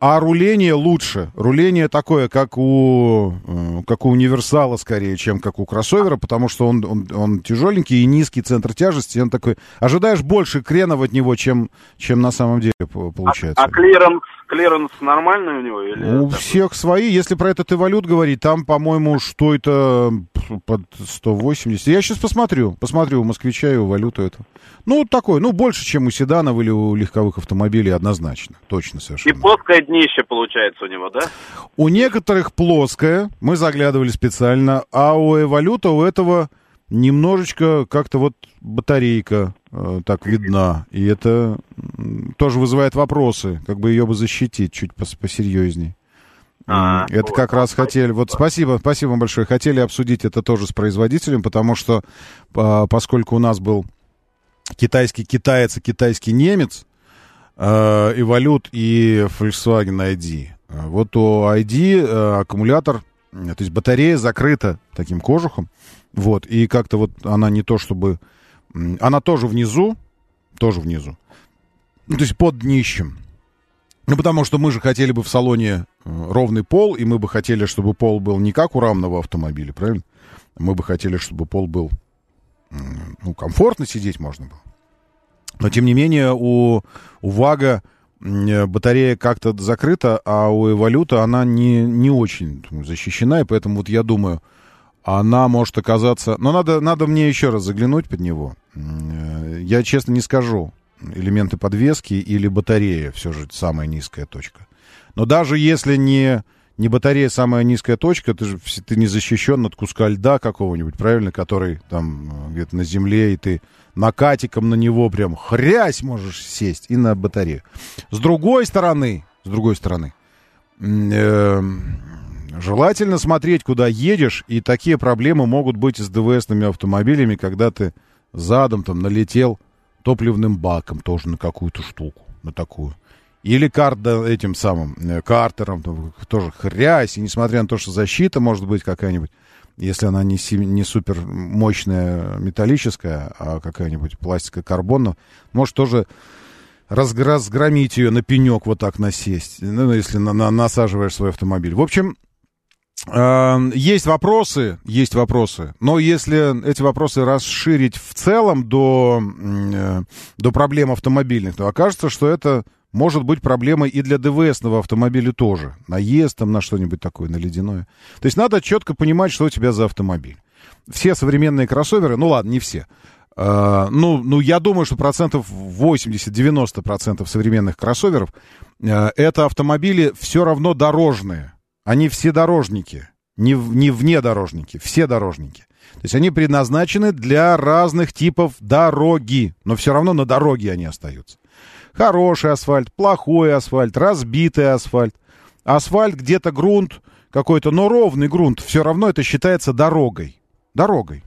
а руление лучше. Руление такое, как у, э, как у универсала скорее, чем как у кроссовера, потому что он, он, он тяжеленький и низкий центр тяжести. Он такой, ожидаешь больше кренов от него, чем, чем на самом деле по- получается. А клиренс, клиренс нормальный у него? Или У всех свои. Если про этот Evolute говорить, там, по-моему, что это под 180. Я сейчас посмотрю. Посмотрю у москвича и у валюту это. Ну, такой, ну, больше, чем у седанов или у легковых автомобилей, однозначно. Точно И совершенно. плоское днище получается у него, да? У некоторых плоское, мы заглядывали специально, а у эволюта у этого немножечко как-то вот батарейка э, так видна. И это тоже вызывает вопросы, как бы ее бы защитить чуть пос- посерьезней. А, это вот. как раз хотели, вот спасибо, спасибо вам большое, хотели обсудить это тоже с производителем, потому что а, поскольку у нас был китайский китаец и китайский немец, э, Evolut и Volkswagen ID. Э, Вот у ID э, аккумулятор, э, то есть батарея закрыта таким кожухом, вот, и как-то вот она не то чтобы... Она тоже внизу, тоже внизу, ну, то есть под днищем. Ну, потому что мы же хотели бы в салоне э, ровный пол, и мы бы хотели, чтобы пол был не как у рамного автомобиля, правильно? Мы бы хотели, чтобы пол был, ну, комфортно сидеть можно было. Но, тем не менее, у, у ВАГа э, батарея как-то закрыта, а у Эволюта она не, не очень защищена, и поэтому вот я думаю, она может оказаться... Но надо, надо мне еще раз заглянуть под него. Э, Я, честно, не скажу, элементы подвески или батарея все же самая низкая точка. Но даже если не, не батарея самая низкая точка, ты же ты не защищен от куска льда какого-нибудь, правильно, который там э, где-то на земле, и ты накатиком на него прям хрясь можешь сесть и на батарею. С другой стороны, с другой стороны, э, желательно смотреть, куда едешь, и такие проблемы могут быть с ДВСными автомобилями, когда ты задом там налетел топливным баком тоже на какую-то штуку, на такую. Или карт, да, этим самым э, картером, тоже хрясь, и несмотря на то, что защита может быть какая-нибудь, если она не, си- не супер мощная металлическая, а какая-нибудь пластика карбонная, может тоже разг- разгромить ее на пенек вот так насесть, ну, если на- на- насаживаешь свой автомобиль. В общем, э, есть вопросы, есть вопросы, но если эти вопросы расширить в целом до, э, до проблем автомобильных, то окажется, что это может быть проблемой и для ДВСного автомобиля тоже. Наезд там на что-нибудь такое, на ледяное. То есть надо четко понимать, что у тебя за автомобиль. Все современные кроссоверы, ну ладно, не все, э, ну, ну, я думаю, что процентов 80-90 процентов современных кроссоверов э, это автомобили все равно дорожные. Они все дорожники, не, не внедорожники, все дорожники. То есть они предназначены для разных типов дороги, но все равно на дороге они остаются. Хороший асфальт, плохой асфальт, разбитый асфальт. Асфальт где-то грунт какой-то, но ровный грунт, все равно это считается дорогой. Дорогой.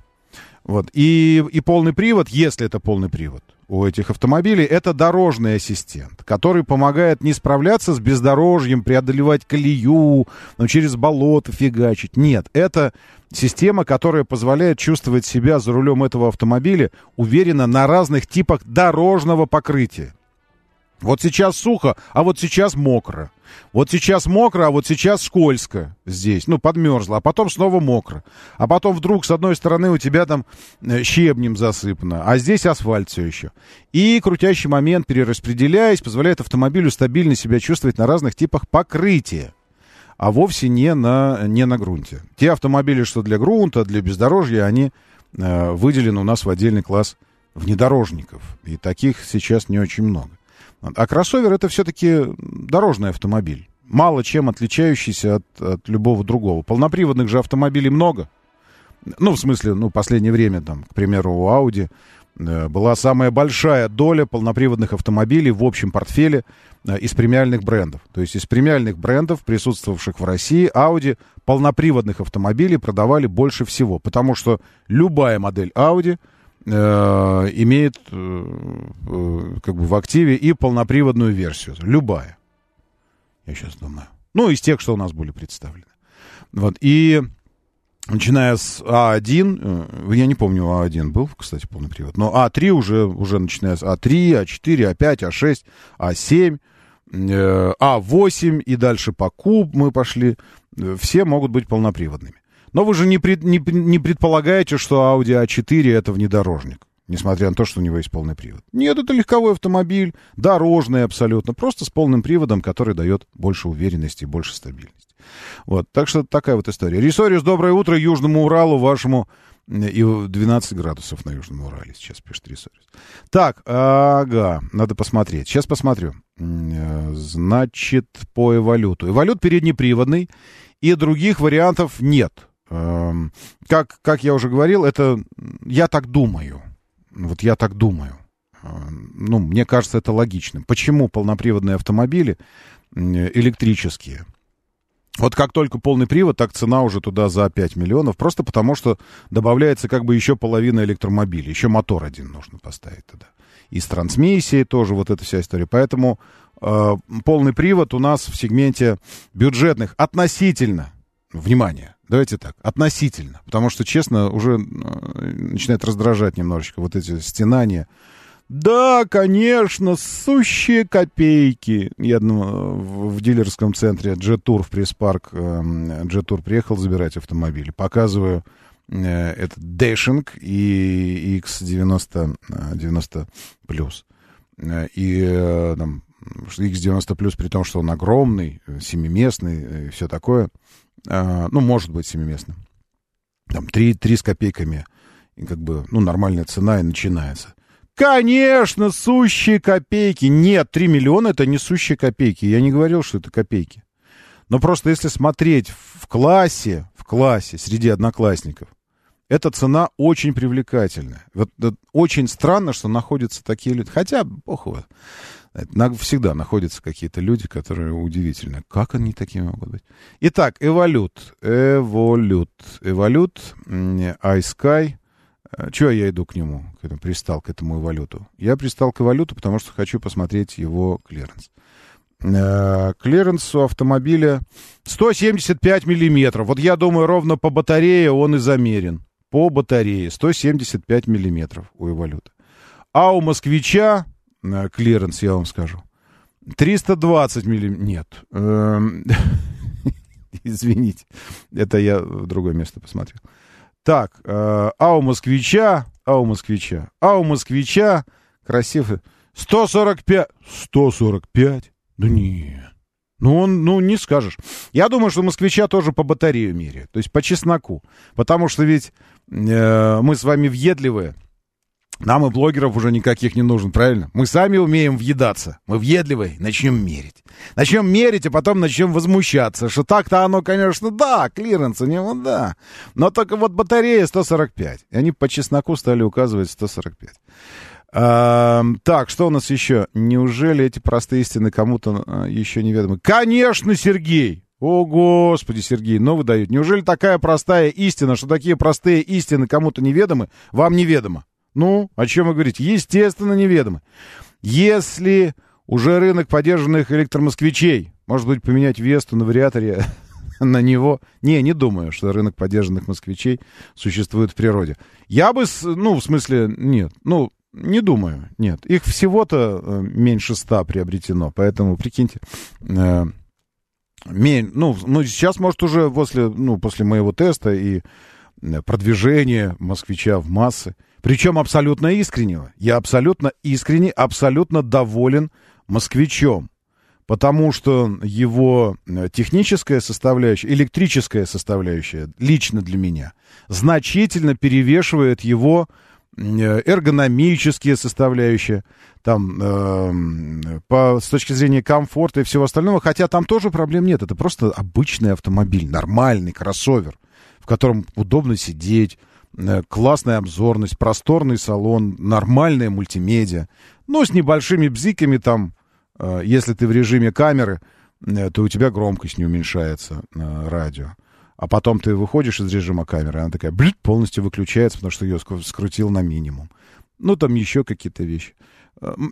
Вот. И, и полный привод, если это полный привод у этих автомобилей, это дорожный ассистент, который помогает не справляться с бездорожьем, преодолевать колею, ну, через болото фигачить. Нет, это система, которая позволяет чувствовать себя за рулем этого автомобиля уверенно на разных типах дорожного покрытия. Вот сейчас сухо, а вот сейчас мокро. Вот сейчас мокро, а вот сейчас скользко здесь. Ну, подмерзло, а потом снова мокро. А потом вдруг с одной стороны у тебя там э, щебнем засыпано, а здесь асфальт все еще. И крутящий момент, перераспределяясь, позволяет автомобилю стабильно себя чувствовать на разных типах покрытия а вовсе не на, не на грунте. Те автомобили, что для грунта, для бездорожья, они э, выделены у нас в отдельный класс внедорожников. И таких сейчас не очень много. А кроссовер это все-таки дорожный автомобиль, мало чем отличающийся от, от любого другого. Полноприводных же автомобилей много. Ну, в смысле, ну, последнее время, там, к примеру, у Audi э, была самая большая доля полноприводных автомобилей в общем портфеле э, из премиальных брендов. То есть из премиальных брендов, присутствовавших в России, Audi полноприводных автомобилей продавали больше всего. Потому что любая модель Audi имеет э, э, как бы в активе и полноприводную версию. Любая. Я сейчас думаю. Ну, из тех, что у нас были представлены. Вот. И начиная с А1, э, я не помню, А1 был, кстати, полный привод, но А3 уже, уже начиная с А3, А4, А5, А6, А7, э, А8 и дальше по куб мы пошли, э, все могут быть полноприводными. Но вы же не, пред, не, не предполагаете, что Audi A4 это внедорожник, несмотря на то, что у него есть полный привод. Нет, это легковой автомобиль, дорожный абсолютно, просто с полным приводом, который дает больше уверенности и больше стабильности. Вот, так что такая вот история. Рисориус, доброе утро Южному Уралу, вашему э, и 12 градусов на Южном Урале сейчас пишет Рисориус. Так, ага, надо посмотреть. Сейчас посмотрю. Э, Значит, по эволюту. Эволют переднеприводный, и других вариантов нет. Эм, Как, как я уже говорил, это я так думаю. Вот я так думаю. Эм, Ну, мне кажется, это логичным. Почему полноприводные автомобили электрические Вот как только полный привод, так цена уже туда за 5 миллионов. Просто потому, что добавляется как бы еще половина электромобиля. Еще мотор один нужно поставить туда. И с трансмиссией тоже вот эта вся история. Поэтому э, полный привод у нас в сегменте бюджетных относительно, внимание, давайте так, относительно. Потому что, честно, уже э, начинает раздражать немножечко вот эти стенания да, конечно, сущие копейки. Я ну, в, дилерском центре Джетур в пресс-парк Джетур приехал забирать автомобили. Показываю э, этот Дэшинг и X90 90 плюс. Э, и э, там, X90 плюс при том, что он огромный, семиместный и все такое. Ну, может быть семиместным. Там три, три с копейками. И как бы, ну, нормальная цена и начинается. Конечно, сущие копейки. Нет, 3 миллиона это не сущие копейки. Я не говорил, что это копейки. Но просто если смотреть в классе, в классе, среди одноклассников, эта цена очень привлекательная. Вот, вот очень странно, что находятся такие люди. Хотя, бог его, всегда находятся какие-то люди, которые удивительны. Как они такими могут быть? Итак, Evolute. Evolute. Evolute. Э, Чего я иду к нему, к этому, пристал к этому Эволюту? Я пристал к Эволюту, потому что хочу посмотреть его клиренс. Э, клиренс у автомобиля 175 миллиметров. Вот я думаю, ровно по батарее он и замерен. По батарее 175 миллиметров у Эволюта. А у москвича э, клиренс, я вам скажу, 320 миллиметров. Нет. Эм, [laughs] извините. Это я в другое место посмотрел. Так, э, а у москвича, а у москвича, а у москвича красивый 145, 145? Да не, ну он, ну не скажешь. Я думаю, что москвича тоже по батарею меряют, то есть по чесноку, потому что ведь э, мы с вами въедливые, нам и блогеров уже никаких не нужен, правильно? Мы сами умеем въедаться. Мы въедливые, начнем мерить. Начнем мерить, а потом начнем возмущаться, что так-то оно, конечно, да, клиренс у него, да. Но только вот батарея 145. И они по чесноку стали указывать 145. А, так, что у нас еще? Неужели эти простые истины кому-то а, еще неведомы? Конечно, Сергей! О, Господи, Сергей, но вы даете. Неужели такая простая истина, что такие простые истины кому-то неведомы, вам неведомо? Ну, о чем вы говорите? Естественно, неведомы. Если уже рынок поддержанных электромосквичей, может быть, поменять Весту на вариаторе [laughs] на него. Не, не думаю, что рынок поддержанных москвичей существует в природе. Я бы, ну, в смысле, нет, ну, не думаю, нет. Их всего-то э, меньше ста приобретено, поэтому, прикиньте, э, мень, ну, ну, сейчас, может, уже после, ну, после моего теста и э, продвижения москвича в массы, причем абсолютно искреннего. Я абсолютно искренне, абсолютно доволен москвичом. Потому что его э, техническая составляющая, электрическая составляющая, лично для меня, значительно перевешивает его э, эргономические составляющие, там, э, по, с точки зрения комфорта и всего остального, хотя там тоже проблем нет, это просто обычный автомобиль, нормальный кроссовер, в котором удобно сидеть, классная обзорность, просторный салон, нормальная мультимедиа. Ну, с небольшими бзиками там, э, если ты в режиме камеры, э, то у тебя громкость не уменьшается радио. А потом ты выходишь из режима камеры, она такая блин, полностью выключается, потому что ее скрутил на минимум. Ну, там еще какие-то вещи.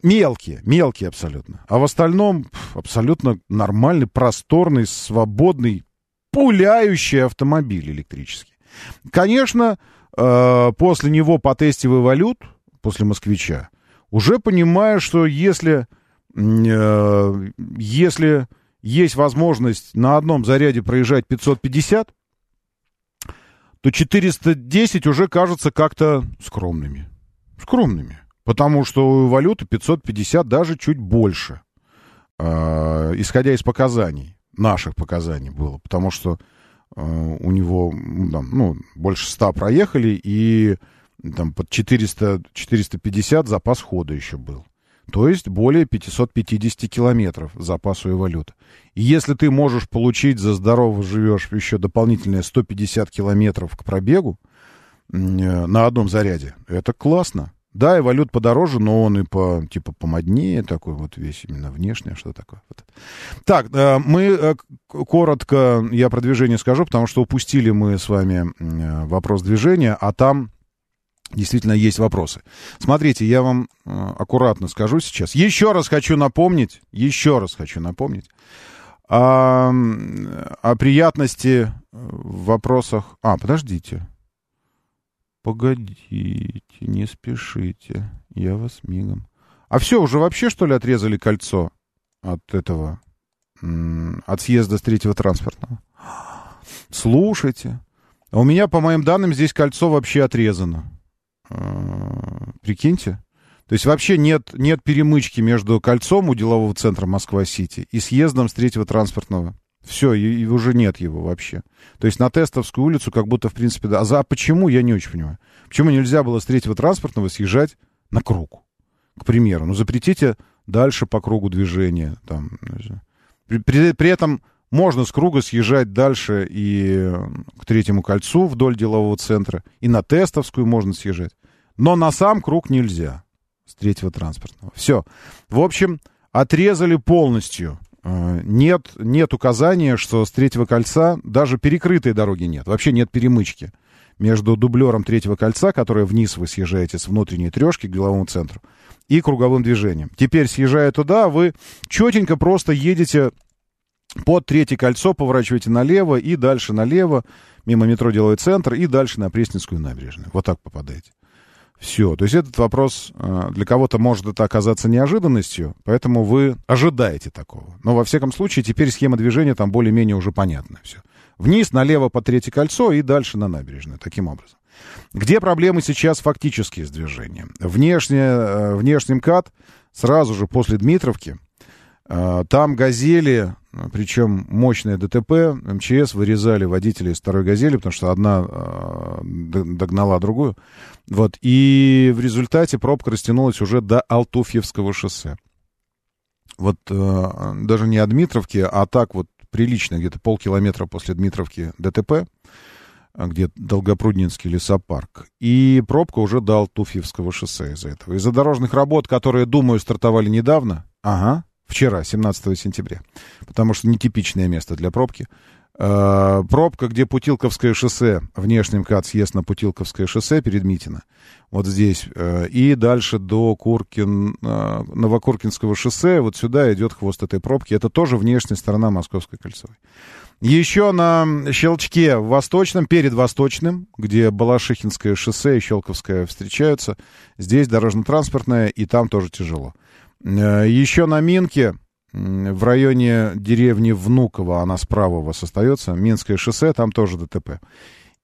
Мелкие, мелкие абсолютно. А в остальном абсолютно нормальный, просторный, свободный, пуляющий автомобиль электрический. Конечно, э, после него потестивый валют, после москвича, уже понимаю, что если, э, если есть возможность на одном заряде проезжать 550, то 410 уже кажется как-то скромными. Скромными. Потому что у валюты 550 даже чуть больше. Э, исходя из показаний, наших показаний было. Потому что Э, у него там, ну, больше 100 проехали, и там под 400, 450 запас хода еще был. То есть более 550 километров запасу и валюты. И если ты можешь получить за здорово живешь еще дополнительные 150 километров к пробегу э, на одном заряде, это классно. Да, и валют подороже, но он и по, типа, помоднее такой вот весь, именно внешне, что такое. Вот. Так, э, мы э, коротко, я про движение скажу, потому что упустили мы с вами э, вопрос движения, а там действительно есть вопросы. Смотрите, я вам аккуратно скажу сейчас. Еще раз хочу напомнить, еще раз хочу напомнить о, о приятности в вопросах... А, подождите. Погодите, не спешите. Я вас мигом. А все, уже вообще, что ли, отрезали кольцо от этого, от съезда с третьего транспортного? Слушайте. А у меня, по моим данным, здесь кольцо вообще отрезано. А, прикиньте. То есть вообще нет, нет перемычки между кольцом у делового центра Москва-Сити и съездом с третьего транспортного. Все, и, и уже нет его вообще. То есть на Тестовскую улицу как будто, в принципе, да. А почему, я не очень понимаю. Почему нельзя было с третьего транспортного съезжать на круг? К примеру. Ну, запретите дальше по кругу движения. Там, при, при, этом можно с круга съезжать дальше и к третьему кольцу вдоль делового центра, и на Тестовскую можно съезжать. Но на сам круг нельзя с третьего транспортного. Все. В общем, отрезали полностью нет, нет указания, что с третьего кольца даже перекрытой дороги нет. Вообще нет перемычки между дублером третьего кольца, которое вниз вы съезжаете с внутренней трешки к деловому центру, и круговым движением. Теперь, съезжая туда, вы четенько просто едете под третье кольцо, поворачиваете налево и дальше налево, мимо метро Деловой центр и дальше на Пресненскую набережную. Вот так попадаете. Все. То есть этот вопрос э, для кого-то может это оказаться неожиданностью, поэтому вы ожидаете такого. Но во всяком случае теперь схема движения там более-менее уже понятна. Все. Вниз, налево по третье кольцо и дальше на набережную. Таким образом. Где проблемы сейчас фактически с движением? Внешне, э, внешний МКАД сразу же после Дмитровки. Э, там «Газели» причем мощное ДТП, МЧС вырезали водителей из второй «Газели», потому что одна э, догнала другую. Вот, и в результате пробка растянулась уже до Алтуфьевского шоссе. Вот э, даже не от Дмитровки, а так вот прилично, где-то полкилометра после Дмитровки ДТП, где Долгопруднинский лесопарк. И пробка уже до Алтуфьевского шоссе из-за этого. Из-за дорожных работ, которые, думаю, стартовали недавно, ага, Вчера, 17 сентября. Потому что нетипичное место для пробки. Э, пробка, где Путилковское шоссе, внешний МКАД съезд на Путилковское шоссе перед Митино. Вот здесь. Э, и дальше до Куркин, э, Новокуркинского шоссе. Вот сюда идет хвост этой пробки. Это тоже внешняя сторона Московской кольцевой. Еще на Щелчке Восточном, перед Восточным, где Балашихинское шоссе и Щелковское встречаются, здесь дорожно-транспортное, и там тоже тяжело. Э, Еще на Минке, в районе деревни Внуково, она справа у вас остается, Минское шоссе, там тоже ДТП.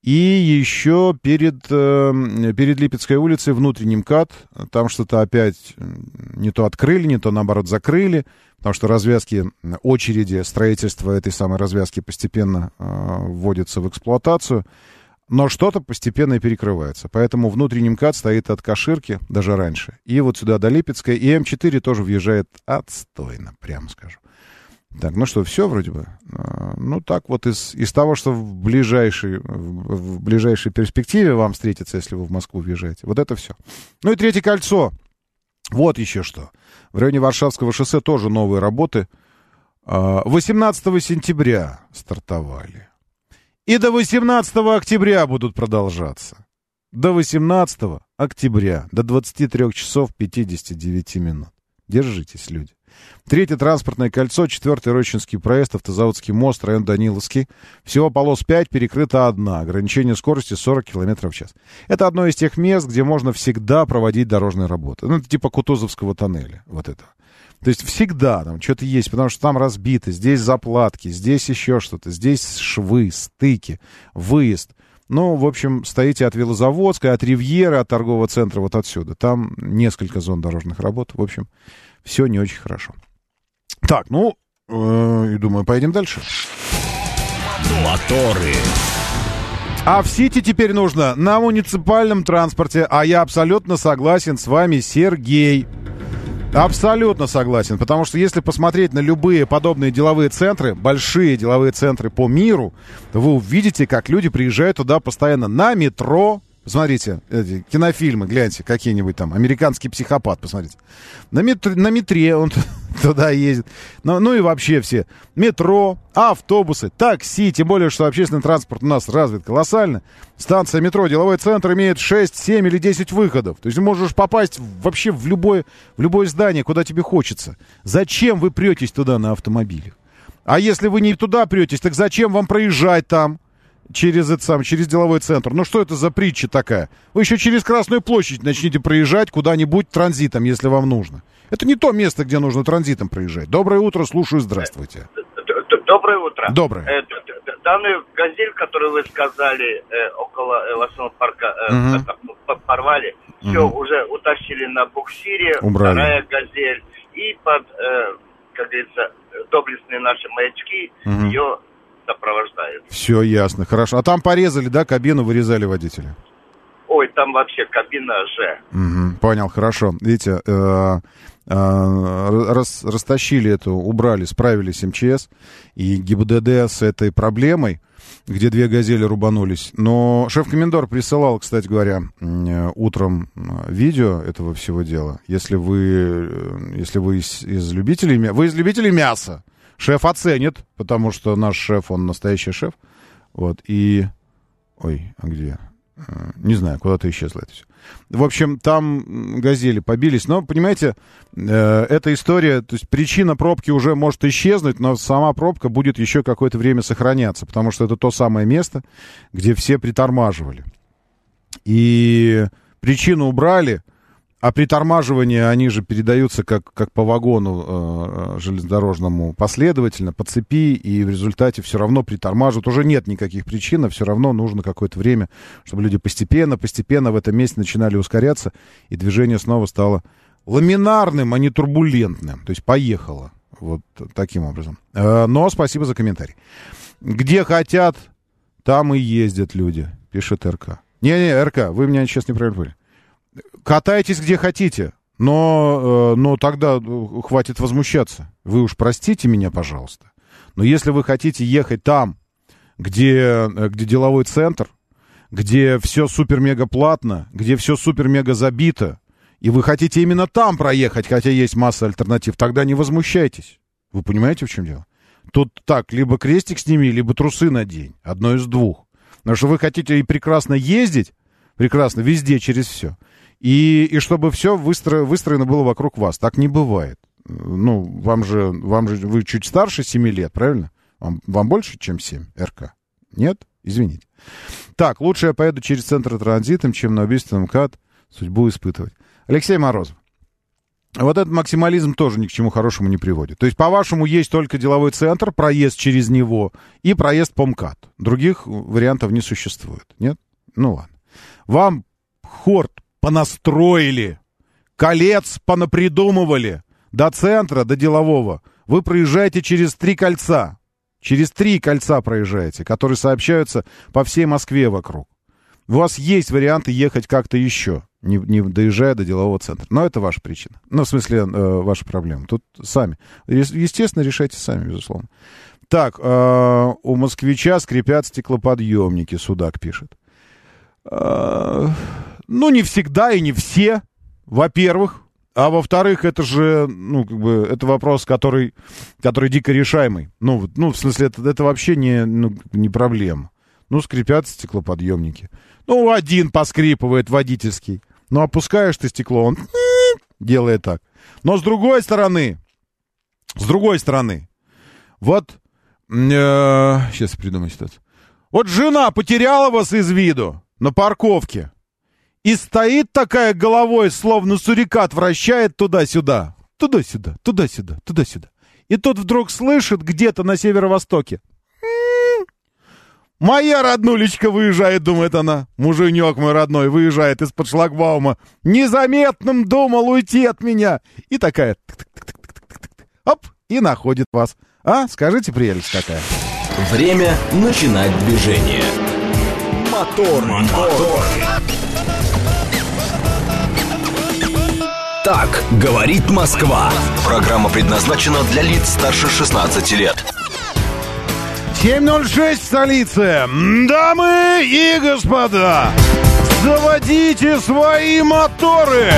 И еще перед, э, перед Липецкой улицей внутренний МКАД, там что-то опять не то открыли, не то наоборот закрыли, потому что развязки, очереди строительства этой самой развязки постепенно э, вводятся в эксплуатацию. Но что-то постепенно перекрывается. Поэтому внутренний МКАД стоит от Каширки, даже раньше. И вот сюда до Липецкой. И М4 тоже въезжает отстойно, прямо скажу. Так, ну что, все вроде бы. А, ну, так вот из, из того, что в ближайшей, в ближайшей перспективе вам встретится, если вы в Москву въезжаете. Вот это все. Ну и третье кольцо. Вот еще что. В районе Варшавского шоссе тоже новые работы. 18 а, сентября стартовали. И до 18 октября будут продолжаться. До 18 октября, до 23 часов 59 минут. Держитесь, люди. Третье транспортное кольцо, четвертый Рощинский проезд, Автозаводский мост, район Даниловский. Всего полос 5, перекрыта одна. Ограничение скорости 40 км в час. Это одно из тех мест, где можно всегда проводить дорожные работы. Ну, это типа Кутузовского тоннеля. Вот это. То есть всегда там что-то есть, потому что там разбито, здесь заплатки, здесь еще что-то, здесь швы, стыки, выезд. Ну, в общем, стоите от Велозаводской, от Ривьеры, от торгового центра, вот отсюда. Там несколько зон дорожных работ. В общем, все не очень хорошо. Так, ну, э, и думаю, поедем дальше. Моторы. А в Сити теперь нужно на муниципальном транспорте. А я абсолютно согласен с вами, Сергей. Абсолютно согласен, потому что если посмотреть на любые подобные деловые центры, большие деловые центры по миру, вы увидите, как люди приезжают туда постоянно на метро, Посмотрите, эти кинофильмы, гляньте, какие-нибудь там, американский психопат, посмотрите. На, метр, на метре он [laughs] туда ездит. Ну, ну и вообще все. Метро, автобусы, такси, тем более, что общественный транспорт у нас развит колоссально. Станция метро, деловой центр имеет 6, 7 или 10 выходов. То есть можешь попасть вообще в любое, в любое здание, куда тебе хочется. Зачем вы претесь туда на автомобилях? А если вы не туда претесь, так зачем вам проезжать там? Через это сам, через деловой центр. Ну что это за притча такая? Вы еще через Красную площадь начните проезжать куда-нибудь транзитом, если вам нужно. Это не то место, где нужно транзитом проезжать. Доброе утро, слушаю, здравствуйте. Доброе утро. Доброе. Э, данную газель, которую вы сказали, э, около э, Лосного парка Мгм. порвали, все, уже утащили на буксире, Убрали. вторая газель, и под, как говорится, доблестные наши маячки Мгм. ее сопровождают. Все ясно, хорошо. А там порезали, да, кабину вырезали водителя? Ой, там вообще кабина Ж. Мгм, понял, хорошо. Видите, э, э, рас- растащили эту, убрали, справились МЧС и ГИБДД с этой проблемой, где две газели рубанулись. Но шеф-комендор присылал, кстати говоря, э, утром видео этого всего дела. Если вы, э, если вы из, из любителей, вы из любителей мяса, шеф оценит, потому что наш шеф, он настоящий шеф. Вот, и... Ой, а где? Э, Не знаю, куда-то исчезло это все. В общем, там газели побились. Но, понимаете, э, эта история, то есть причина пробки уже может исчезнуть, но сама пробка будет еще какое-то время сохраняться, потому что это то самое место, где все притормаживали. И причину убрали, а притормаживания, они же передаются как, как по вагону э, железнодорожному последовательно, по цепи, и в результате все равно притормаживают. Уже нет никаких причин, а все равно нужно какое-то время, чтобы люди постепенно, постепенно в этом месте начинали ускоряться, и движение снова стало ламинарным, а не турбулентным. То есть поехало. Вот таким образом. Э, но спасибо за комментарий. Где хотят, там и ездят люди, пишет РК. Не-не, РК, вы меня сейчас неправильно поняли. Катайтесь где хотите, но, э, но тогда э, хватит возмущаться. Вы уж простите меня, пожалуйста. Но если вы хотите ехать там, где, э, где деловой центр, где все супер-мега платно, где все супер-мега забито, и вы хотите именно там проехать, хотя есть масса альтернатив, тогда не возмущайтесь. Вы понимаете, в чем дело? Тут так, либо крестик сними, либо трусы надень. Одно из двух. Потому что вы хотите и прекрасно ездить, прекрасно, везде, через все. И, и чтобы все выстро, выстроено было вокруг вас. Так не бывает. Ну, вам же, вам же, вы чуть старше 7 лет, правильно? Вам, вам больше, чем 7, РК? Нет? Извините. Так, лучше я поеду через центр транзитом, чем на убийственном МКАД судьбу испытывать. Алексей Морозов. Вот этот максимализм тоже ни к чему хорошему не приводит. То есть, по-вашему, есть только деловой центр, проезд через него и проезд по МКАД. Других вариантов не существует. Нет? Ну ладно. Вам хорт понастроили, колец понапридумывали до центра, до делового. Вы проезжаете через три кольца. Через три кольца проезжаете, которые сообщаются по всей Москве вокруг. У вас есть варианты ехать как-то еще, не, не доезжая до делового центра. Но это ваша причина. Ну, в смысле, э, ваша проблема. Тут сами. Естественно, решайте сами, безусловно. Так, э, у москвича скрипят стеклоподъемники, Судак пишет. Э, ну, не всегда и не все, во-первых. А во-вторых, это же, ну, как бы, это вопрос, который, который дико решаемый. Ну, ну в смысле, это, это вообще не, ну, не проблема. Ну, скрипят стеклоподъемники. Ну, один поскрипывает водительский. Ну, опускаешь ты стекло, он [clears throat] делает так. Но с другой стороны, с другой стороны, вот, э, сейчас придумаю ситуацию. Вот жена потеряла вас из виду на парковке. И стоит такая головой, словно сурикат, вращает туда-сюда. Туда-сюда, туда-сюда, туда-сюда. И тут вдруг слышит где-то на северо-востоке. «М-м-м, Моя роднулечка выезжает, думает она. Муженек мой родной выезжает из-под шлагбаума. Незаметным думал уйти от меня. И такая... Оп, и находит вас. А, скажите, прелесть какая. Время начинать движение. Мотор, мотор. Так говорит Москва. Программа предназначена для лиц старше 16 лет. 7.06 в столице. Дамы и господа, Заводите свои моторы!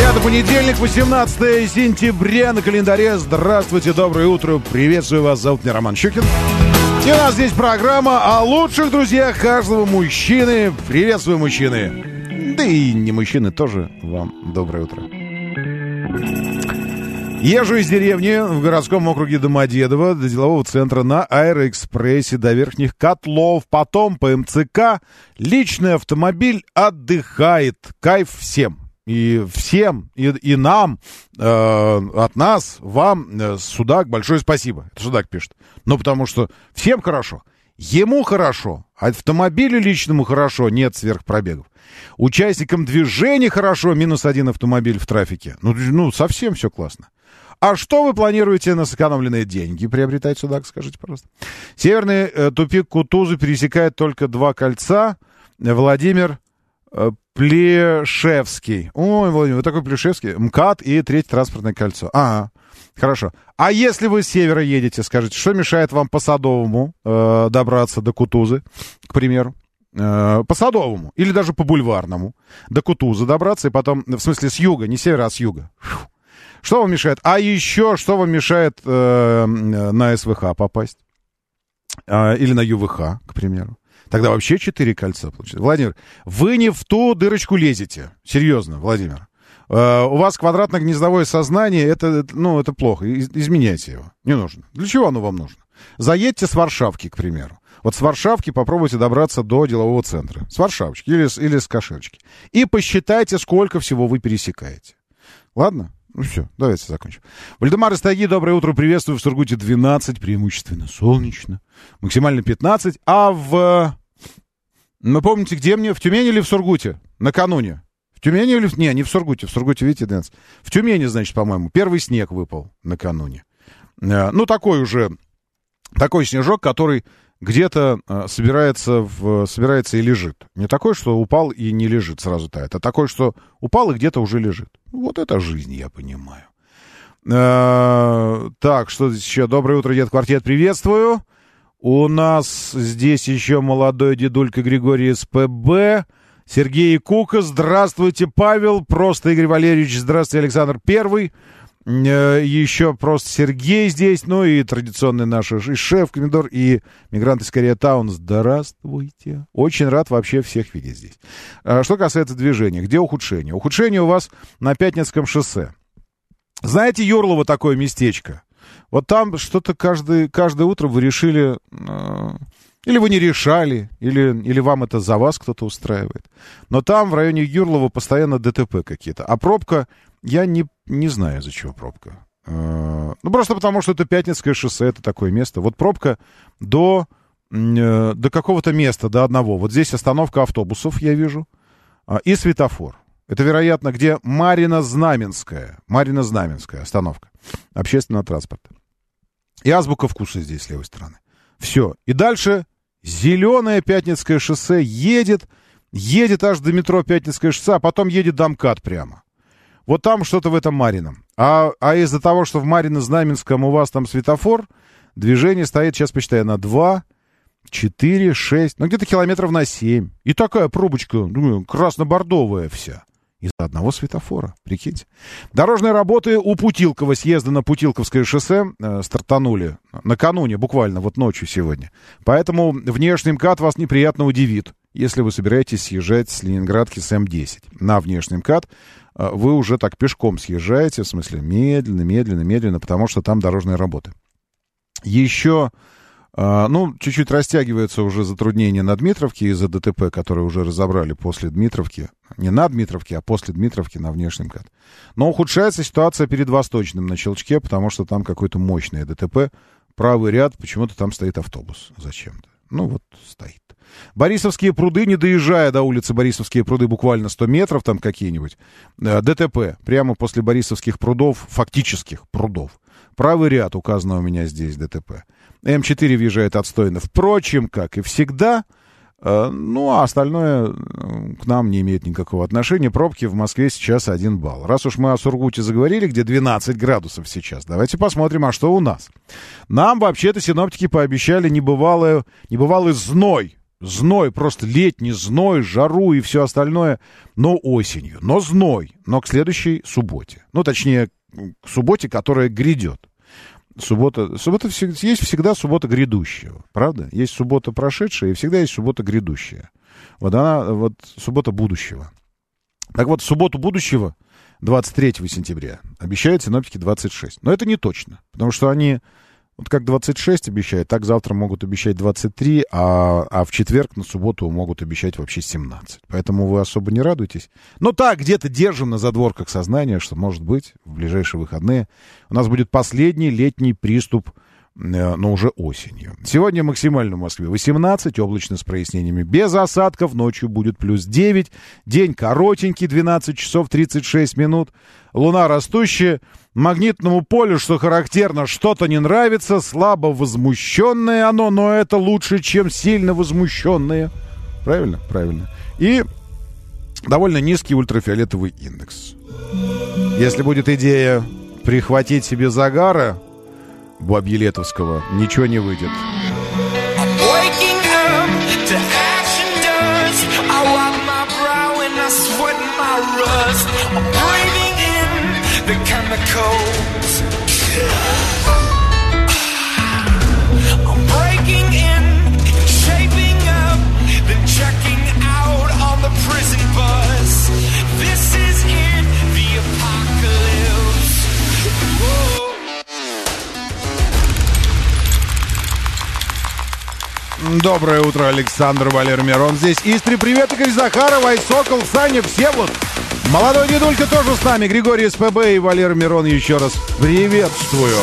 Это понедельник, 18 сентября на календаре. Здравствуйте, доброе утро. Приветствую вас. Зовут меня Роман Щукин. И у нас здесь программа о лучших друзьях каждого мужчины. Приветствую, мужчины. Да и не мужчины тоже. Вам доброе утро. Езжу из деревни в городском округе Домодедово до делового центра на Аэроэкспрессе до Верхних Котлов, потом по МЦК. Личный автомобиль отдыхает. Кайф всем. И всем, и, и нам, э, от нас, вам, э, Судак, большое спасибо. Это Судак пишет. Ну, потому что всем хорошо. Ему хорошо, автомобилю личному хорошо, нет сверхпробегов. Участникам движения хорошо, минус один автомобиль в трафике. Ну, ну совсем все классно. А что вы планируете на сэкономленные деньги приобретать, Судак, скажите, пожалуйста? Северный э, тупик Кутузы пересекает только два кольца. Владимир э, Плешевский. Ой, Владимир, вы такой Плешевский. МКАД и Третье транспортное кольцо. Ага, хорошо. А если вы с севера едете, скажите, что мешает вам по Садовому э, добраться до Кутузы, к примеру? Э, по Садовому или даже по Бульварному до Кутузы добраться и потом, в смысле, с юга, не с севера, а с юга. Что вам мешает? А еще что вам мешает э, на СВХ попасть? Э, или на ЮВХ, к примеру? Тогда вообще четыре кольца получится. Владимир, вы не в ту дырочку лезете. Серьезно, Владимир. Uh, у вас квадратно-гнездовое сознание, это, ну, это плохо. Из, изменяйте его. Не нужно. Для чего оно вам нужно? Заедьте с Варшавки, к примеру. Вот с Варшавки попробуйте добраться до делового центра. С Варшавочки или, или с Каширочки. И посчитайте, сколько всего вы пересекаете. Ладно? Ну все, давайте закончим. Вальдемар из доброе утро, приветствую. В Сургуте 12, преимущественно солнечно. Максимально 15. А в... Ну, помните, где мне? В Тюмени или в Сургуте? Накануне. В Тюмени или... Не, не в Сургуте. В Сургуте, видите, 12. В Тюмени, значит, по-моему, первый снег выпал накануне. Э, ну, такой уже... Такой снежок, который где-то э, собирается, в, собирается и лежит. Не такой, что упал и не лежит, сразу тает, а такой, что упал и где-то уже лежит. Вот это жизнь, я понимаю. Э, так, что здесь еще? Доброе утро, дед Квартет, приветствую. У нас здесь еще молодой дедулька Григорий СПБ. Сергей Кука, здравствуйте, Павел, просто Игорь Валерьевич, здравствуйте, Александр Первый. Э, еще просто Сергей здесь, ну и традиционный наш и шеф, комендор, и мигрант из Корея Таун. Здравствуйте. Очень рад вообще всех видеть здесь. А что касается движения, где ухудшение? Ухудшение у вас на Пятницком шоссе. Знаете, Юрлово такое местечко? Вот там что-то каждый, каждое утро вы решили... Э, или вы не решали, или, или вам это за вас кто-то устраивает. Но там, в районе Юрлова, постоянно ДТП какие-то. А пробка я не, не знаю, из-за чего пробка. Э, ну, просто потому, что это Пятницкое шоссе, это такое место. Вот пробка до, э, до какого-то места, до одного. Вот здесь остановка автобусов, я вижу, а, и светофор. Это, вероятно, где Марина-Знаменская. Марина-Знаменская остановка общественного транспорта. И азбука вкуса здесь с левой стороны. Все. И дальше зеленое Пятницкое шоссе едет, едет аж до метро Пятницкое шоссе, а потом едет до МКАД прямо. Вот там что-то в этом Марином. А, а из-за того, что в Марино-Знаменском у вас там светофор, движение стоит, сейчас посчитаю, на 2, 4, 6, ну где-то километров на 7. И такая пробочка, думаю, красно-бордовая вся. Из-за одного светофора, прикиньте. Дорожные работы у Путилкова съезда на Путилковское шоссе э, стартанули накануне, буквально вот ночью сегодня. Поэтому внешний МКАД вас неприятно удивит, если вы собираетесь съезжать с Ленинградки с М10 на внешний МКАД. А, вы уже так пешком съезжаете, в смысле медленно, медленно, медленно, потому что там дорожные работы. Еще, ну, чуть-чуть растягивается уже затруднение на Дмитровке из-за ДТП, которые уже разобрали после Дмитровки. Не на Дмитровке, а после Дмитровки на внешнем КАТ. Но ухудшается ситуация перед Восточным на Челчке, потому что там какое-то мощное ДТП. Правый ряд, почему-то там стоит автобус зачем-то. Ну, вот стоит. Борисовские пруды, не доезжая до улицы Борисовские пруды, буквально 100 метров там какие-нибудь, э, ДТП, прямо после Борисовских прудов, фактических прудов. Правый ряд указано у меня здесь ДТП. М4 въезжает отстойно. Впрочем, как и всегда, э, Ну, а остальное э, к нам не имеет никакого отношения. Пробки в Москве сейчас 1 балл. Раз уж мы о Сургуте заговорили, где 12 градусов сейчас, давайте посмотрим, а что у нас. Нам вообще-то синоптики пообещали небывалый, небывалый зной. Зной, просто летний зной, жару и все остальное, но осенью. Но зной, но к следующей субботе. Ну, точнее, к субботе, которая грядет. Суббота, суббота есть всегда суббота грядущего, правда? Есть суббота прошедшая и всегда есть суббота грядущая. Вот она, вот суббота будущего. Так вот, субботу будущего, 23 сентября, обещают синоптики 26. Но это не точно, потому что они, вот как 26 обещают, так завтра могут обещать 23, а, а в четверг на субботу могут обещать вообще 17. Поэтому вы особо не радуйтесь. Но так, где-то держим на задворках сознания, что, может быть, в ближайшие выходные у нас будет последний летний приступ но уже осенью. Сегодня максимально в Москве 18, облачно с прояснениями без осадков, ночью будет плюс 9, день коротенький, 12 часов 36 минут, луна растущая, магнитному полю, что характерно, что-то не нравится, слабо возмущенное оно, но это лучше, чем сильно возмущенное. Правильно? Правильно. И довольно низкий ультрафиолетовый индекс. Если будет идея прихватить себе загара, Вабьелетовского. Ничего не выйдет. I'm Доброе утро, Александр Валер Мирон. Здесь Истри, привет, Игорь Захаров, Айсокол, Саня, все вот. Молодой дедулька тоже с нами, Григорий СПБ и Валер Мирон еще раз приветствую.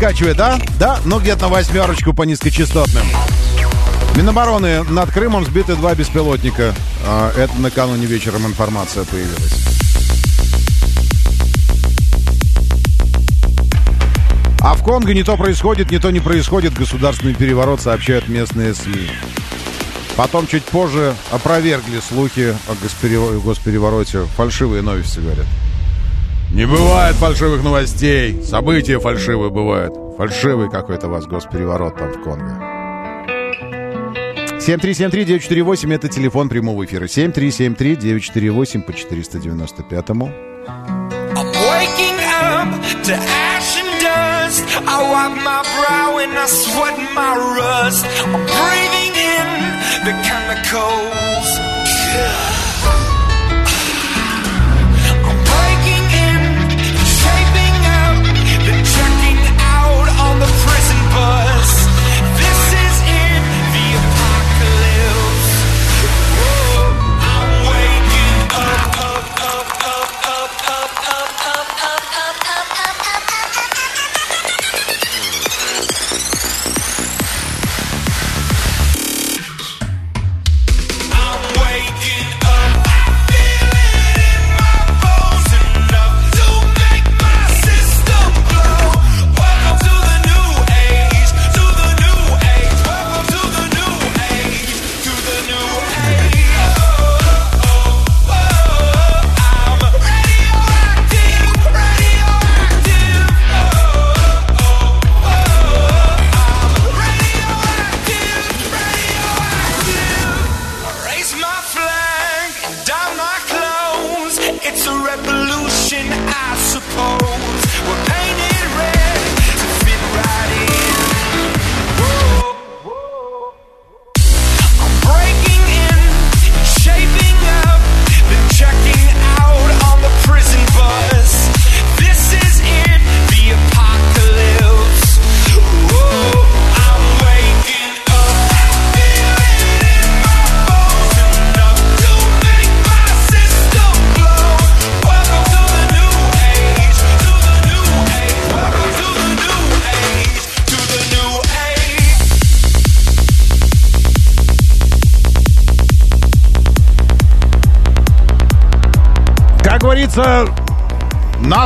Мощно подкачивает, да? Да? Ну где-то на восьмерочку по низкочастотным. Минобороны над Крымом сбиты два беспилотника. А, Это накануне вечером информация появилась. А в Конго не то происходит, не то не происходит. Государственный переворот сообщают местные СМИ. Потом чуть позже опровергли слухи о госперево- госперевороте. Фальшивые новости, говорят. Не бывает фальшивых новостей. События фальшивые бывают. Фальшивый какой-то у вас госпереворот там в Конго. 7373948 это телефон прямого эфира. 7373-948 по 495-му. I'm waking up to ash and dust. I wipe my brow and I sweat my rust. I'm breathing in the chemicals. I'm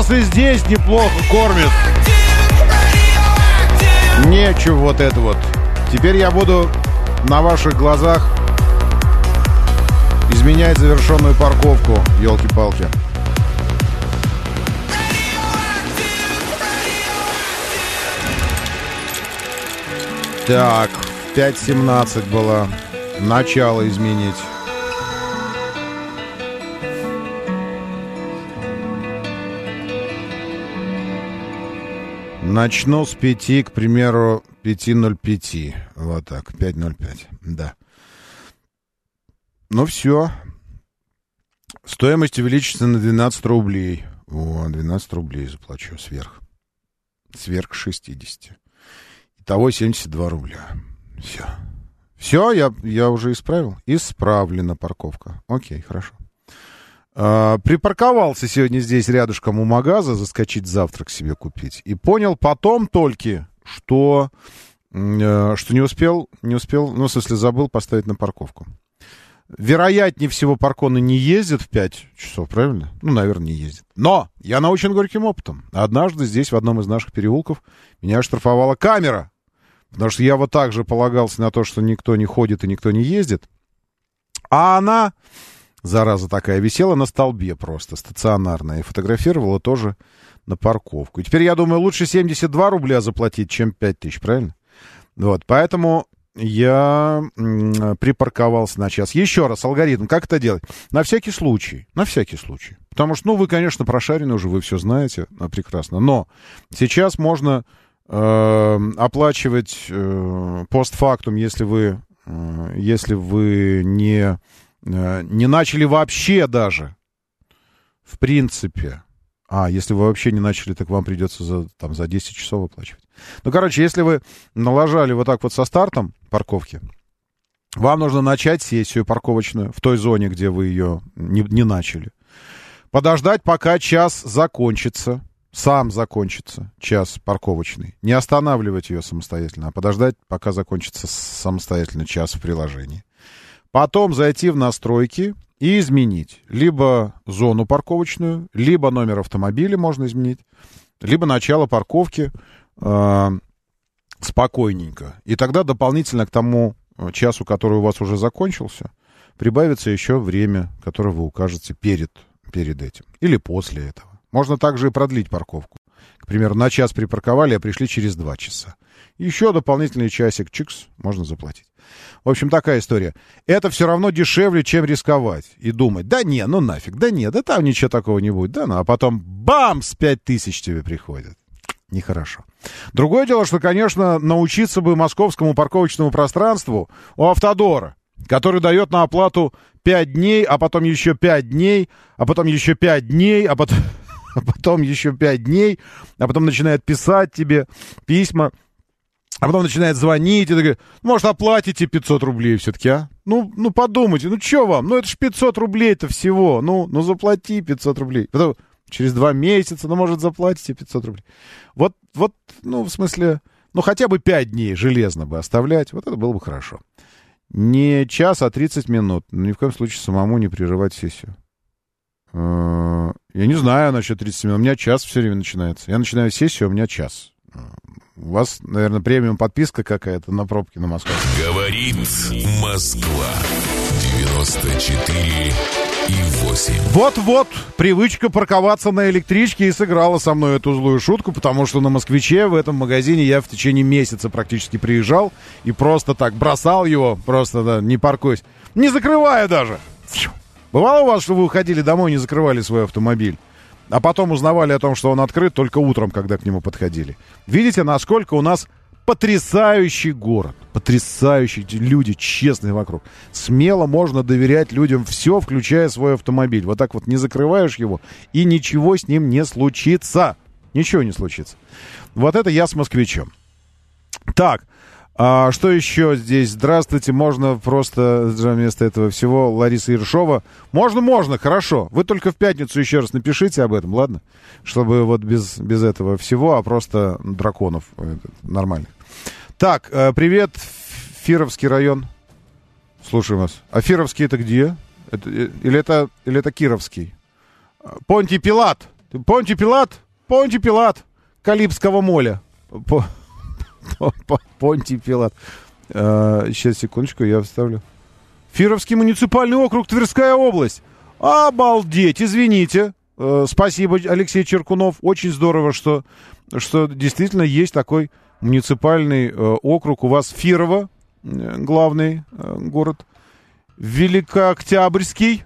нас и здесь неплохо кормят. Нечего вот это вот. Теперь я буду на ваших глазах изменять завершенную парковку, елки-палки. Так, 5.17 было. Начало изменить. Начну с 5, к примеру, 5.05. Вот так, 5.05. Да. Ну все. Стоимость увеличится на 12 рублей. О, 12 рублей заплачу сверх. Сверх 60. Итого 72 рубля. Все. Все, я, я уже исправил. Исправлена парковка. Окей, хорошо. А, припарковался сегодня здесь рядышком у магаза, заскочить завтрак себе купить. И понял потом только, что, э, что не успел, не успел, ну, в смысле, забыл поставить на парковку. Вероятнее всего, парконы не ездят в 5 часов, правильно? Ну, наверное, не ездят. Но я научен горьким опытом. Однажды здесь, в одном из наших переулков, меня штрафовала камера. Потому что я вот так же полагался на то, что никто не ходит и никто не ездит. А она, зараза такая, висела на столбе просто, стационарная, и фотографировала тоже на парковку. И теперь, я думаю, лучше 72 рубля заплатить, чем 5 тысяч, правильно? Вот, поэтому я припарковался на час. Еще раз, алгоритм, как это делать? На всякий случай, на всякий случай. Потому что, ну, вы, конечно, прошарены уже, вы все знаете а, прекрасно. Но сейчас можно э, оплачивать э, постфактум, если вы, э, если вы не, не начали вообще даже, в принципе. А, если вы вообще не начали, так вам придется за, там, за 10 часов оплачивать. Ну, короче, если вы налажали вот так вот со стартом парковки, вам нужно начать сессию парковочную в той зоне, где вы ее не, не начали. Подождать, пока час закончится, сам закончится час парковочный. Не останавливать ее самостоятельно, а подождать, пока закончится самостоятельно час в приложении. Потом зайти в настройки и изменить либо зону парковочную, либо номер автомобиля можно изменить, либо начало парковки э, спокойненько. И тогда дополнительно к тому часу, который у вас уже закончился, прибавится еще время, которое вы укажете перед, перед этим или после этого. Можно также и продлить парковку. К примеру, на час припарковали, а пришли через два часа. Еще дополнительный часик, чикс, можно заплатить. В общем, такая история. Это все равно дешевле, чем рисковать и думать, да не, ну нафиг, да нет, да там ничего такого не будет, да ну, а потом бам, с пять тысяч тебе приходит. Нехорошо. Другое дело, что, конечно, научиться бы московскому парковочному пространству у Автодора, который дает на оплату 5 дней, а потом еще 5 дней, а потом еще 5 дней, а потом, [laughs] а потом еще 5 дней, а потом начинает писать тебе письма, а потом начинает звонить и говорит, может, оплатите 500 рублей все-таки, а? Ну, ну подумайте, ну что вам, ну это ж 500 рублей-то всего, ну, ну заплати 500 рублей. Потом, через два месяца, ну, может, заплатите 500 рублей. Вот, вот, ну, в смысле, ну, хотя бы 5 дней железно бы оставлять, вот это было бы хорошо. Не час, а 30 минут. Ну, ни в коем случае самому не прерывать сессию. Э, Я не знаю насчет 30 минут. У меня час все время начинается. Я начинаю сессию, у меня час. У вас, наверное, премиум подписка какая-то на пробки на Москву. Говорит Москва. 94 и 8. Вот-вот, привычка парковаться на электричке и сыграла со мной эту злую шутку, потому что на «Москвиче» в этом магазине я в течение месяца практически приезжал и просто так бросал его, просто, да, не паркуясь, не закрывая даже. Бывало у вас, что вы уходили домой и не закрывали свой автомобиль? А потом узнавали о том, что он открыт только утром, когда к нему подходили. Видите, насколько у нас потрясающий город. Потрясающие люди, честные вокруг. Смело можно доверять людям все, включая свой автомобиль. Вот так вот не закрываешь его, и ничего с ним не случится. Ничего не случится. Вот это я с москвичом. Так, а что еще здесь? Здравствуйте, можно просто вместо этого всего Лариса Ершова. Можно, можно, хорошо. Вы только в пятницу еще раз напишите об этом, ладно? Чтобы вот без, без этого всего, а просто драконов э, нормально. Так, э, привет, Фировский район. Слушаем вас. А Фировский это где? Это, э, или, это, или это Кировский? Понти Пилат. Понти Пилат? Понти Пилат. Калипского моля. По- по- Понти Пилат. А, сейчас, секундочку, я вставлю. Фировский муниципальный округ, Тверская область. Обалдеть, извините. Э, спасибо, Алексей Черкунов. Очень здорово, что, что действительно есть такой муниципальный э, округ. У вас Фирово, э, главный город. Великооктябрьский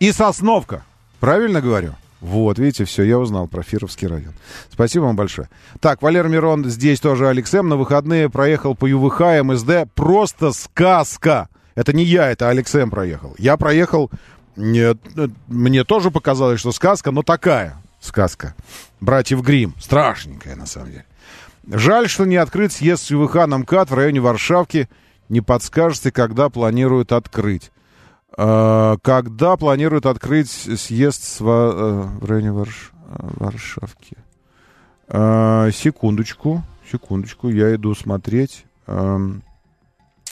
и Сосновка. Правильно говорю? Вот, видите, все, я узнал про Фировский район. Спасибо вам большое. Так, Валер Мирон, здесь тоже Алекс М. На выходные проехал по ЮВХ, МСД. Просто сказка. Это не я, это Алекс М. проехал. Я проехал, нет, э, мне тоже показалось, что сказка, но такая сказка. Братьев Грим. Страшненькая, на самом деле. Жаль, что не открыт съезд с ЮВХ на МКАД в районе Варшавки. Не подскажете, когда планируют открыть. Э, Когда планируют открыть съезд э, в районе Варш- Варшавки? Э, Секундочку, секундочку, я иду смотреть. Эм,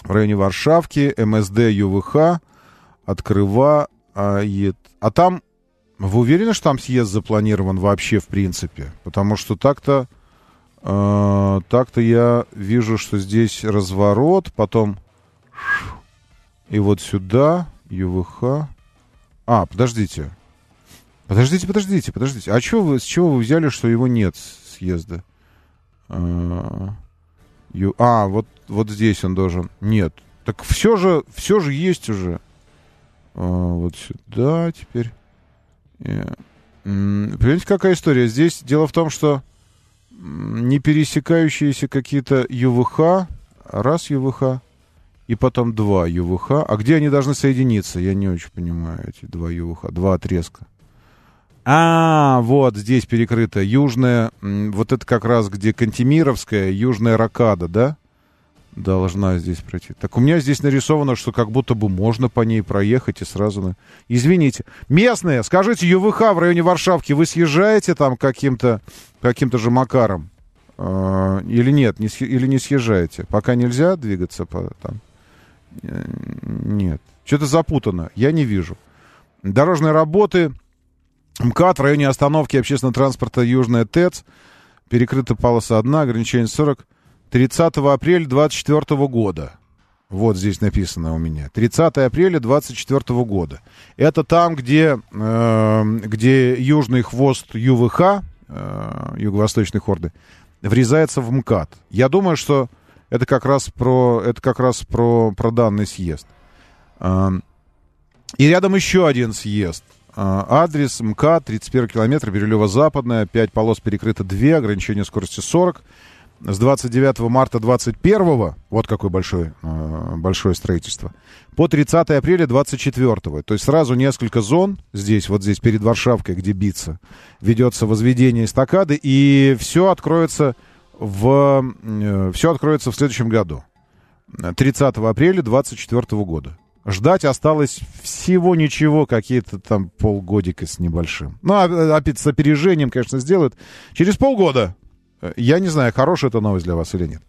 В районе Варшавки, МСД, ЮВХ, открывает. А там, вы уверены, что там съезд запланирован вообще в принципе? Потому что так-то, так-то я вижу, что здесь разворот, потом и вот сюда, ЮВХ. А, подождите. Подождите, подождите, подождите. А чё вы, с чего вы взяли, что его нет съезда? А, ю- а, вот, вот здесь он должен. Нет. Так все же, все же есть уже. А, вот сюда теперь. Э, м, Понимаете, какая история? Здесь дело в том, что не пересекающиеся какие-то ЮВХ, раз ЮВХ, и потом два ЮВХ. А где они должны соединиться? Я не очень понимаю эти два ЮВХ, два отрезка. А, вот здесь перекрыто. Южная, вот это как раз где Кантемировская, Южная Ракада, да? Должна здесь пройти. Так у меня здесь нарисовано, что как будто бы можно по ней проехать и сразу... на- Извините. Местные, скажите, ЮВХ в районе Варшавки, вы съезжаете там каким-то каким-то же макаром? А, или нет, не, или не съезжаете? Пока нельзя двигаться по там? Э, Нет. Что-то запутано. Я не вижу. Дорожные работы. МКАД в районе остановки общественного транспорта Южная ТЭЦ. Перекрыта полоса 1, ограничение 40. 30 апреля 2024 года. Вот здесь написано у меня. 30 апреля 2024 года. Это там, где, э, где южный хвост ЮВХ, э, юго-восточной хорды, врезается в МКАД. Я думаю, что это как раз про, это как раз про, про данный съезд. А, И рядом еще один съезд. А, Адрес МКАД, 31 километр, Бирюлево-Западная, 5 полос перекрыто 2, ограничение скорости 40. С 29 марта 21 вот какое большое, э, большое строительство, по 30 апреля 24 То есть сразу несколько зон здесь, вот здесь перед Варшавкой, где биться, ведется возведение эстакады, и все откроется в, все откроется в следующем году. 30 апреля 24 года. Ждать осталось всего ничего, какие-то там полгодика с небольшим. Ну, а- опять с опережением, конечно, сделают. Через полгода. Э, Я не знаю, хорошая это новость для вас или нет.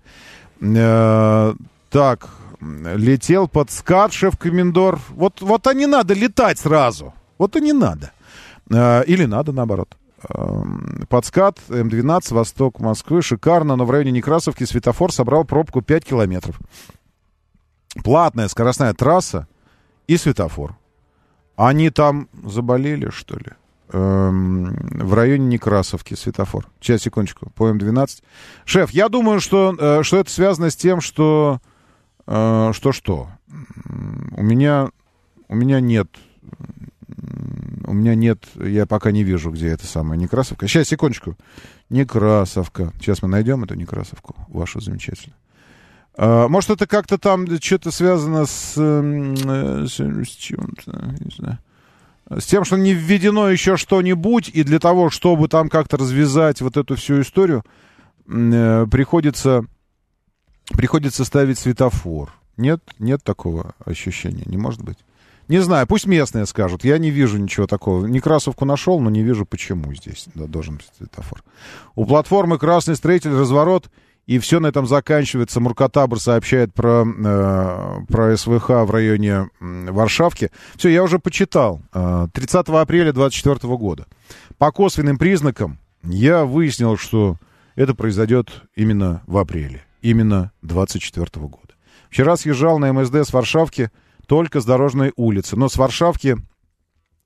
Э, так, летел под скат шеф-комендор. Вот, вот а не надо летать сразу. Вот и не надо. Э, Или надо, наоборот. Эм, Под скат М12, восток Москвы. Шикарно, но в районе Некрасовки светофор собрал пробку 5 километров. Платная скоростная трасса и светофор. Они там заболели, что ли? Эм, в районе Некрасовки светофор. Сейчас, секундочку, по М12. Шеф, я думаю, что, э, что это связано с тем, что... э, что что? У меня, у меня нет... У меня нет... Я пока не вижу, где это самая Некрасовка. Сейчас, секундочку. Некрасовка. Сейчас мы найдем эту Некрасовку, вашу замечательную. А, Может, это как-то там что-то связано с, м, э, с, с чем-то, не знаю. С тем, что не введено еще что-нибудь, и для того, чтобы там как-то развязать вот эту всю историю, э, приходится, приходится ставить светофор. Нет, нет такого ощущения, не может быть. Не знаю, пусть местные скажут. Я не вижу ничего такого. Некрасовку нашел, но не вижу, почему здесь да, должен быть светофор. У платформы «Красный строитель» разворот и все на этом заканчивается. Муркатабр сообщает про, э, про СВХ в районе Варшавки. Все, я уже почитал. Э, 30 апреля 2024 года. По косвенным признакам я выяснил, что это произойдет именно в апреле. Именно 2024 года. Вчера съезжал на МСД с Варшавки только с дорожной улицы. Но с Варшавки,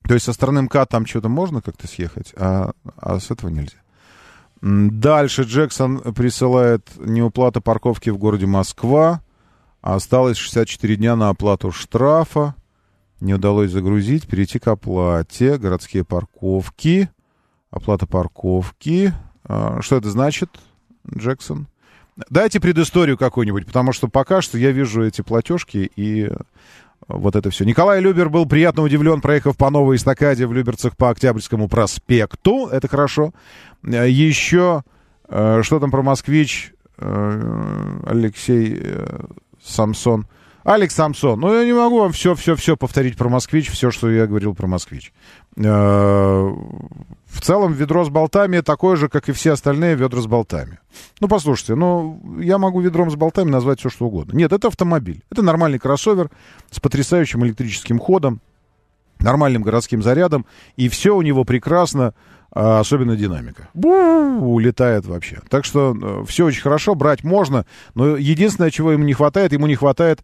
то есть со стороны МК там что-то можно как-то съехать, а, а с этого нельзя. Дальше Джексон присылает неуплата парковки в городе Москва. Осталось 64 дня на оплату штрафа. Не удалось загрузить, перейти к оплате. Городские парковки. Оплата парковки. А, Что это значит, Джексон? Дайте предысторию какую-нибудь, потому что пока что я вижу эти платежки и вот это все. Николай Любер был приятно удивлен, проехав по новой эстакаде в Люберцах по Октябрьскому проспекту. Это хорошо. Э, Еще, э, что там про москвич э, Алексей Самсон. Алекс Самсон. Ну, я не могу вам все-все-все повторить про москвич, все, что я говорил про москвич. Э, В целом, ведро с болтами такое же, как и все остальные ведра с болтами. Ну, послушайте, ну, я могу ведром с болтами назвать все, что угодно. Нет, это автомобиль. Это нормальный кроссовер с потрясающим электрическим ходом, нормальным городским зарядом, и все у него прекрасно, а, особенно динамика. Бу, улетает вообще. Так что все очень хорошо, брать можно, но единственное, чего ему не хватает, ему не хватает, э,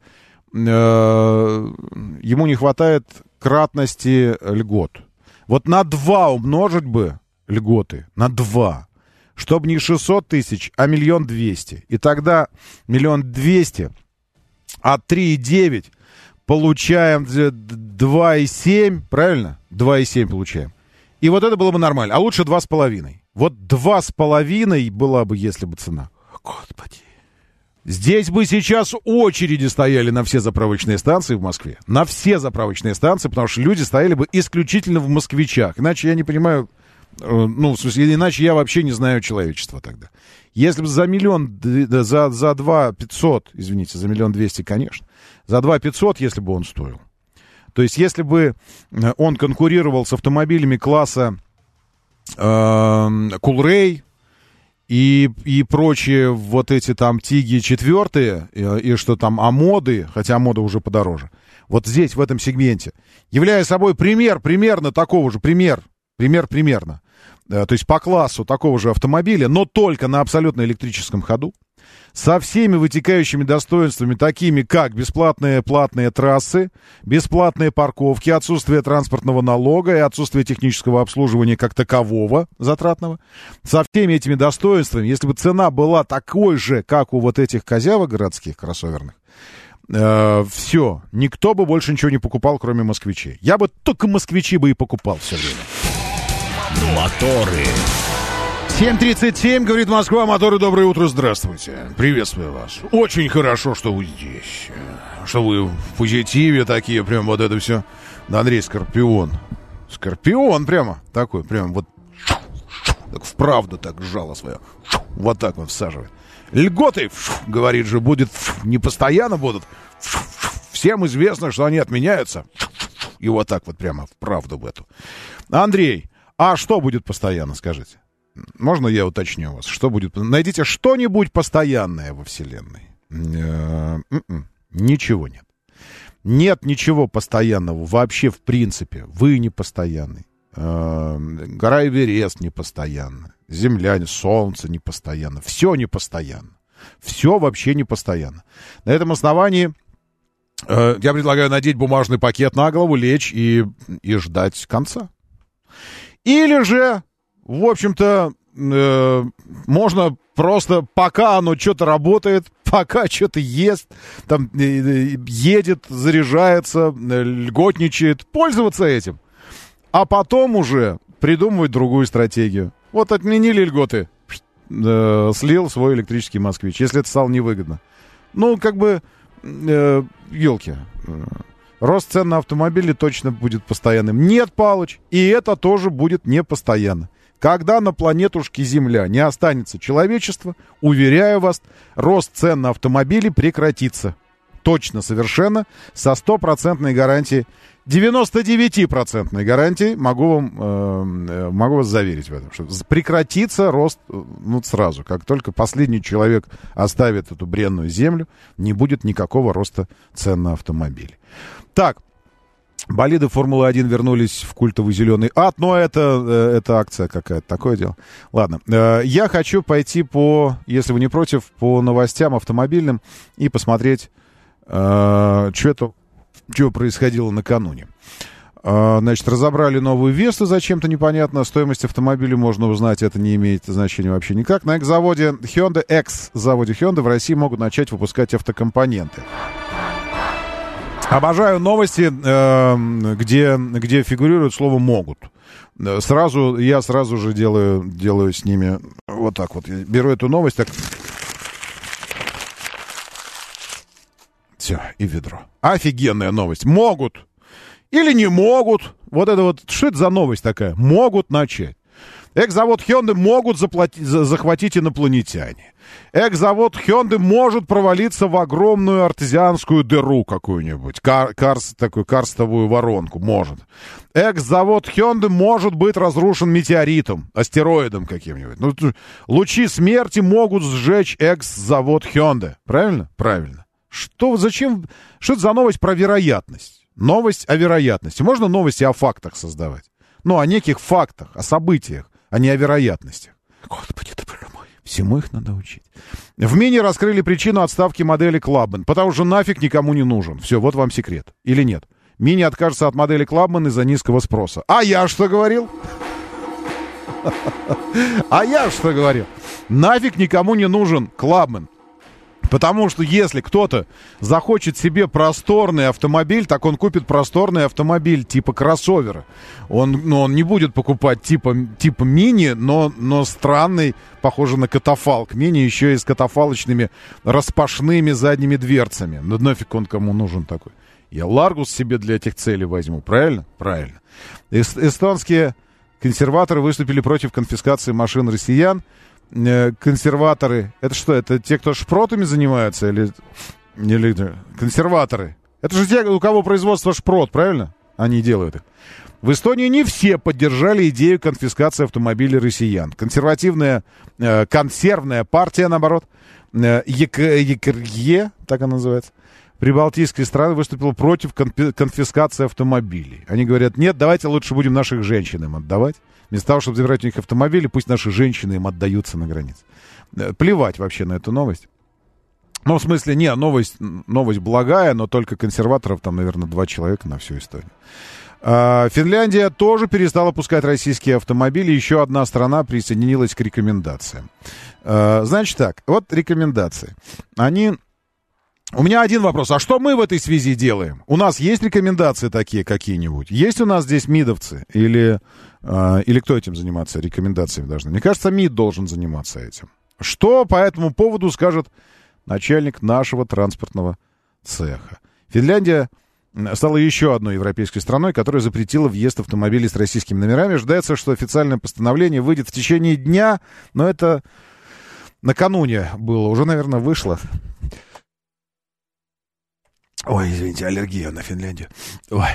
ему не хватает кратности льгот. Вот на два умножить бы льготы, на два, чтобы не 600 тысяч, а миллион двести. И тогда миллион двести от 3,9 получаем 2,7, правильно? 2,7 получаем. И вот это было бы нормально. А лучше 2,5. Вот 2,5 была бы, если бы цена. Господи. Здесь бы сейчас очереди стояли на все заправочные станции в Москве. На все заправочные станции, потому что люди стояли бы исключительно в москвичах. Иначе я не понимаю, э, ну, в смысле, иначе я вообще не знаю человечества тогда. Если бы за миллион, за, за два пятьсот, извините, за миллион двести, конечно, за два пятьсот, если бы он стоил. То есть, если бы э, он конкурировал с автомобилями класса э, Кулрей и, и прочие вот эти там Тиги четвертые, и, и что там Амоды, хотя Амода уже подороже, вот здесь, в этом сегменте, являя собой пример примерно такого же, пример, пример примерно, э, то есть по классу такого же автомобиля, но только на абсолютно электрическом ходу, со всеми вытекающими достоинствами, такими как бесплатные платные трассы, бесплатные парковки, отсутствие транспортного налога и отсутствие технического обслуживания как такового затратного. Со всеми этими достоинствами, если бы цена была такой же, как у вот этих козявок городских кроссоверных, э, все, никто бы больше ничего не покупал, кроме москвичей. Я бы только москвичи бы и покупал все время. Моторы. 7.37, говорит Москва, моторы, доброе утро, здравствуйте. Приветствую вас. Очень хорошо, что вы здесь. Что вы в позитиве такие, прям вот это все. Андрей Скорпион. Скорпион прямо такой, прям вот так вправду так жало свое. Вот так он всаживает. Льготы, говорит же, будет не постоянно будут. Всем известно, что они отменяются. И вот так вот прямо вправду в эту. Андрей, а что будет постоянно, скажите? Можно я уточню вас? Что будет? Найдите что-нибудь постоянное во Вселенной. Э, м-м, Ничего нет. Нет ничего постоянного вообще в принципе. Вы не постоянный. Э, Гора Эверест не постоянно. Земля, солнце не постоянно. Все не постоянно. Все вообще не постоянно. На этом основании э, я предлагаю надеть бумажный пакет на голову, лечь и, и ждать конца. Или же в общем-то, э, можно просто, пока оно что-то работает, [laughs] пока что-то ест, там э, э, едет, заряжается, э, льготничает, пользоваться этим. А потом уже придумывать другую стратегию. Вот отменили льготы, э, слил свой электрический москвич, если это стало невыгодно. Ну, как бы, э, елки. Рост цен на автомобили точно будет постоянным. Нет, Палыч, и это тоже будет не постоянно. Когда на планетушке Земля не останется человечества, уверяю вас, рост цен на автомобили прекратится. точно совершенно, со стопроцентной гарантией, 99% гарантией, могу вам, э, э, могу вас заверить в этом, что прекратится рост э, ну, сразу, как только последний человек оставит эту бренную землю, не будет никакого роста цен на автомобили. Так, Болиды Формулы-1 вернулись в культовый зеленый ад, но это, э, это акция какая-то, такое дело. Ладно, э, я хочу пойти по, если вы не против, по новостям автомобильным и посмотреть, э, что что происходило накануне. Значит, разобрали новую Весту зачем-то непонятно. Стоимость автомобиля можно узнать, это не имеет значения вообще никак. На экс-заводе Hyundai, экс-заводе Hyundai в России могут начать выпускать автокомпоненты. Обожаю новости, э, где, где фигурирует слово «могут». Э, Сразу, я сразу же делаю, делаю с ними вот так вот. Я беру эту новость, так... Все, и ведро. Офигенная новость. Могут. Или не могут. Вот это вот, что это за новость такая? Могут начать. Экс-завод Hyundai могут заплатить, за- захватить инопланетяне. Экс-завод Hyundai может провалиться в огромную артезианскую дыру какую-нибудь. Кар, карс, такую карстовую воронку. Может. Экс-завод Hyundai может быть разрушен метеоритом, астероидом каким-нибудь. Ну, лучи смерти могут сжечь экс-завод Hyundai. Правильно? Правильно. Что, зачем? Что это за новость про вероятность? Новость о вероятности. Можно новости о фактах создавать? Ну, о неких фактах, о событиях, а не о вероятностях. Господи, ты. Всему их надо учить. В мини раскрыли причину отставки модели Clubman, потому что нафиг никому не нужен. Все, вот вам секрет. Или нет? Мини откажется от модели Clubman из-за низкого спроса. А я что говорил? [laughs] А я что говорил? Нафиг никому не нужен Clubman. Потому что если кто-то захочет себе просторный автомобиль, так он купит просторный автомобиль типа кроссовера. Он, ну, он не будет покупать типа, типа мини, но, но странный, похожий на катафалк. Мини еще и с катафалочными распашными задними дверцами. Ну нафиг он кому нужен такой? Я Ларгус себе для этих целей возьму, правильно? Правильно. Эс- эстонские консерваторы выступили против конфискации машин россиян э, консерваторы, это что, это те, кто шпротами занимаются или, или консерваторы? Это же те, у кого производство шпрот, правильно? Они делают их. В Эстонии не все поддержали идею конфискации автомобилей россиян. Консервативная, э, консервная партия, наоборот, э, ЕК- ЕКРЕ, так она называется, прибалтийские страны выступила против конфи- конфискации автомобилей. Они говорят, нет, давайте лучше будем наших женщин им отдавать. Вместо того, чтобы забирать у них автомобили, пусть наши женщины им отдаются на границе. Э, Плевать вообще на эту новость. Ну, в смысле, не, новость, новость благая, но только консерваторов там, наверное, два человека на всю историю. А, Финляндия тоже перестала пускать российские автомобили. Еще одна страна присоединилась к рекомендациям. А, Значит так, вот рекомендации. Они у меня один вопрос. А что мы в этой связи делаем? У нас есть рекомендации такие какие-нибудь? Есть у нас здесь МИДовцы? Или, э, или кто этим заниматься рекомендациями должны? Мне кажется, МИД должен заниматься этим. Что по этому поводу скажет начальник нашего транспортного цеха? Финляндия стала еще одной европейской страной, которая запретила въезд автомобилей с российскими номерами. Ожидается, что официальное постановление выйдет в течение дня, но это накануне было, уже, наверное, вышло. Ой, извините, аллергия на Финляндию. Ой.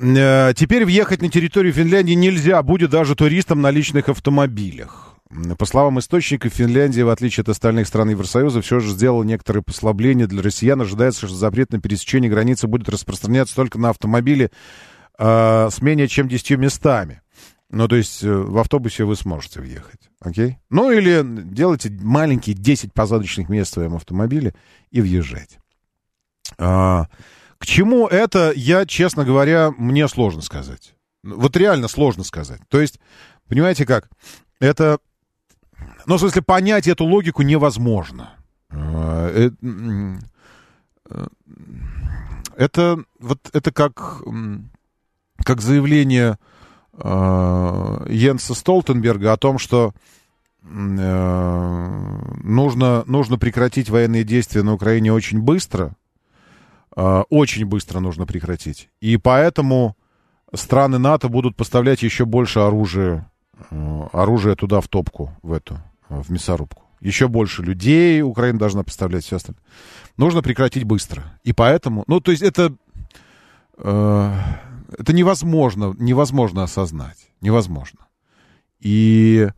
Э, Теперь въехать на территорию Финляндии нельзя будет даже туристам на личных автомобилях. По словам источников, Финляндия, в отличие от остальных стран Евросоюза, все же сделала некоторые послабления для россиян. Ожидается, что запрет на пересечение границы будет распространяться только на автомобили э, с менее чем 10 местами. Ну, то есть э, в автобусе вы сможете въехать, окей? Ну, или делайте маленькие 10 посадочных мест в своем автомобиле и въезжайте. А, к чему это, я, честно говоря, мне сложно сказать. Вот реально сложно сказать. То есть, понимаете как, это, ну, в смысле, понять эту логику невозможно. А, э, э, Это, вот, это как, как заявление э, Йенса Столтенберга о том, что э, нужно, нужно прекратить военные действия на Украине очень быстро, очень быстро нужно прекратить. И поэтому страны НАТО будут поставлять еще больше оружия, э, оружия туда в топку, в эту, э, в мясорубку. еще больше людей Украина должна поставлять, все остальное. Нужно прекратить быстро. И поэтому, ну, то есть это, э, это невозможно, невозможно осознать. Невозможно. И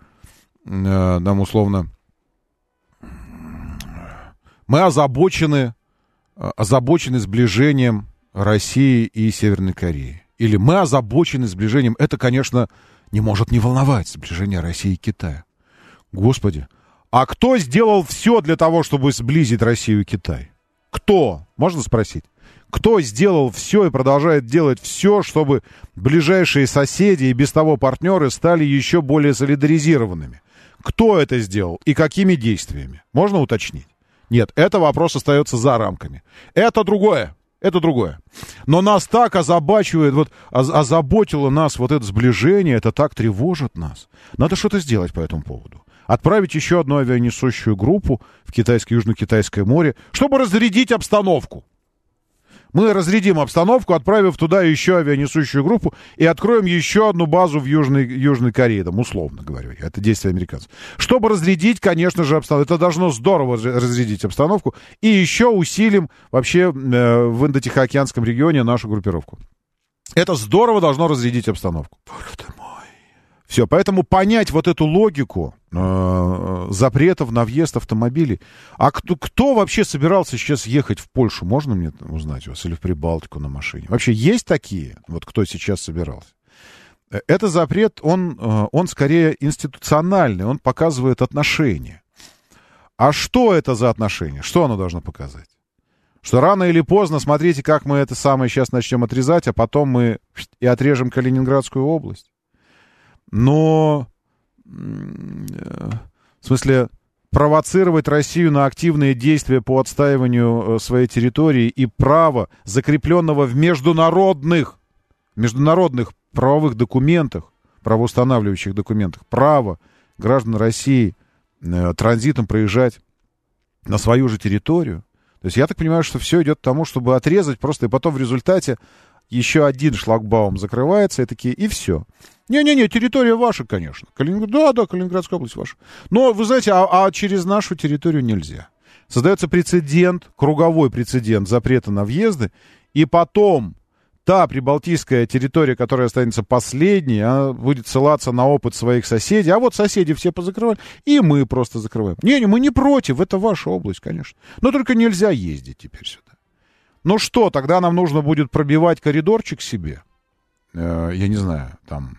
э, нам условно мы озабочены, э, озабочены сближением России и Северной Кореи. Или мы озабочены сближением. Это, конечно, не может не волновать сближение России и Китая. Господи, а кто сделал все для того, чтобы сблизить Россию и Китай? Кто? Можно спросить? Кто сделал все и продолжает делать все, чтобы ближайшие соседи и без того партнеры стали еще более солидаризированными? Кто это сделал и какими действиями? Можно уточнить? Нет, это вопрос остается за рамками. Это другое. Это другое. Но нас так озабачивает, вот оз- озаботило нас вот это сближение, это так тревожит нас. Надо что-то сделать по этому поводу. Отправить еще одну авианесущую группу в китайское, Южно-Китайское море, чтобы разрядить обстановку. Мы разрядим обстановку, отправив туда еще авианесущую группу и откроем еще одну базу в Южной, Южной Корее, там, условно говорю. Это действие американцев. Чтобы разрядить, конечно же, обстановку. Это должно здорово раз- разрядить обстановку. И еще усилим вообще э, в Индотихоокеанском регионе нашу группировку. Это здорово должно разрядить обстановку. Ты мой. Все, поэтому понять вот эту логику э, запретов на въезд автомобилей. А кто, кто вообще собирался сейчас ехать в Польшу? Можно мне узнать у вас? Или в Прибалтику на машине? Вообще есть такие? Вот кто сейчас собирался? Э, Это запрет, он, э, он скорее институциональный, он показывает отношения. А что это за отношения? Что оно должно показать? Что рано или поздно, смотрите, как мы это самое сейчас начнем отрезать, а потом мы и отрежем Калининградскую область. Но, э, в смысле, провоцировать Россию на активные действия по отстаиванию э, своей территории и права, закрепленного в международных, международных правовых документах, правоустанавливающих документах, право граждан России э, транзитом проезжать на свою же территорию. То есть я так понимаю, что все идет к тому, чтобы отрезать просто, и потом в результате еще один шлагбаум закрывается, и такие, и все. Не-не-не, территория ваша, конечно. Калининград, да, да, Калининградская область ваша. Но, вы знаете, а, а через нашу территорию нельзя. Создается прецедент, круговой прецедент запрета на въезды, и потом та прибалтийская территория, которая останется последней, она будет ссылаться на опыт своих соседей. А вот соседи все позакрывали, и мы просто закрываем. Не-не, мы не против, это ваша область, конечно. Но только нельзя ездить теперь сюда. Ну что, тогда нам нужно будет пробивать коридорчик себе? Э, я не знаю, там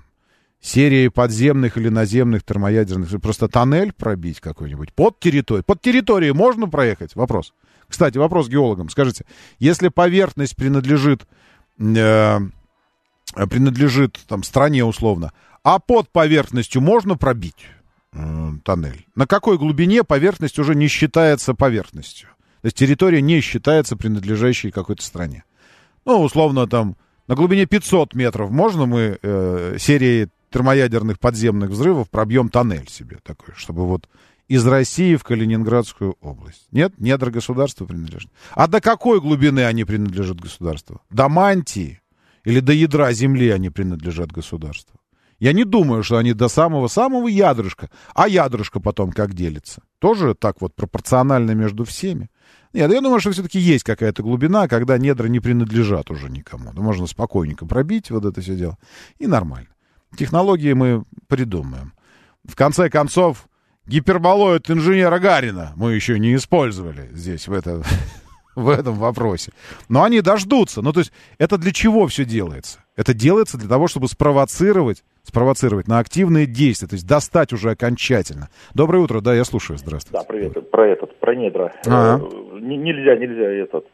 серии подземных или наземных термоядерных, просто тоннель пробить какой-нибудь под территорией. Под территорией можно проехать? Вопрос. Кстати, вопрос геологам. Скажите, если поверхность принадлежит, э, принадлежит там стране условно, а под поверхностью можно пробить э, тоннель? На какой глубине поверхность уже не считается поверхностью? То есть территория не считается принадлежащей какой-то стране. Ну, условно, там на глубине 500 метров можно мы э, серией термоядерных подземных взрывов пробьем тоннель себе такой, чтобы вот из России в Калининградскую область. Нет, недра государства принадлежат. А до какой глубины они принадлежат государству? До мантии или до ядра земли они принадлежат государству? Я не думаю, что они до самого-самого ядрышка. А ядрышко потом как делится? Тоже так вот пропорционально между всеми? Нет, я думаю, что все-таки есть какая-то глубина, когда недра не принадлежат уже никому. Да можно спокойненько пробить вот это все дело. И нормально. Технологии мы придумаем. В конце концов, гиперболоид инженера Гарина мы еще не использовали здесь, в, это, [laughs] в этом вопросе. Но они дождутся. Ну, то есть, это для чего все делается? Это делается для того, чтобы спровоцировать, спровоцировать на активные действия, то есть достать уже окончательно. Доброе утро, да, я слушаю, здравствуйте. Да, привет, про этот, про недра. Ага. Э, н- Нельзя, нельзя этот.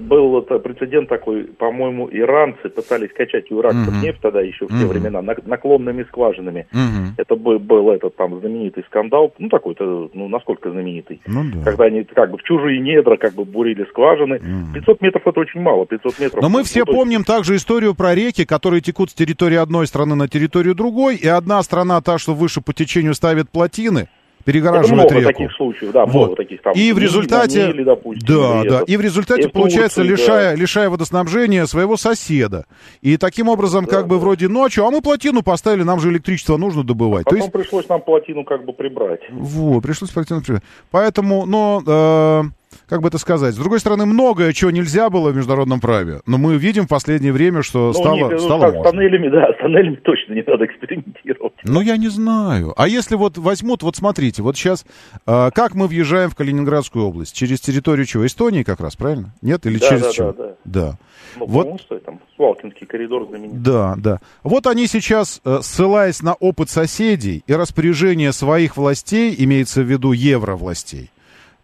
Был вот прецедент такой, по-моему, иранцы пытались качать у иракцев Мгм. нефть тогда еще в те Мгм. времена нак- наклонными скважинами. Мгм. Это был, был этот там знаменитый скандал, ну такой-то, ну насколько знаменитый. Ну да. Когда они как бы в чужие недра как бы бурили скважины. 500 метров это очень мало, 500 метров. Но мы ну, все есть- помним также историю про реки, которые текут с территории одной страны на территорию другой, и одна страна, та, что выше по течению, ставит плотины, перегораживает много реку. таких случаев, да, Вот. много таких там. И в результате, Нили, допустим, да, да, этот. и в результате, И получается, Турции, лишая, да. лишая водоснабжения своего соседа. И таким образом, как бы вроде ночью, а мы плотину поставили, нам же электричество нужно добывать. То Потом есть, пришлось нам плотину как бы прибрать. вот, пришлось плотину прибрать. Поэтому, но, э, как бы это сказать, с другой стороны, многое, чего нельзя было в международном праве, но мы видим в последнее время, что Ну, стало, не- ну, стало так, с можно. тоннелями, да, с тоннелями точно не надо экспериментировать. Ну, я не знаю. А если вот возьмут, вот смотрите, вот сейчас, э, как мы въезжаем в Калининградскую область? Через территорию чего? Эстонии как раз, правильно? Нет? Или Да, через да, чего? да, да. Да. Ну, Вот- что там, Свалкинский коридор знаменитый. Да, да. Вот они сейчас, э, ссылаясь на опыт соседей и распоряжение своих властей, имеется в виду евровластей,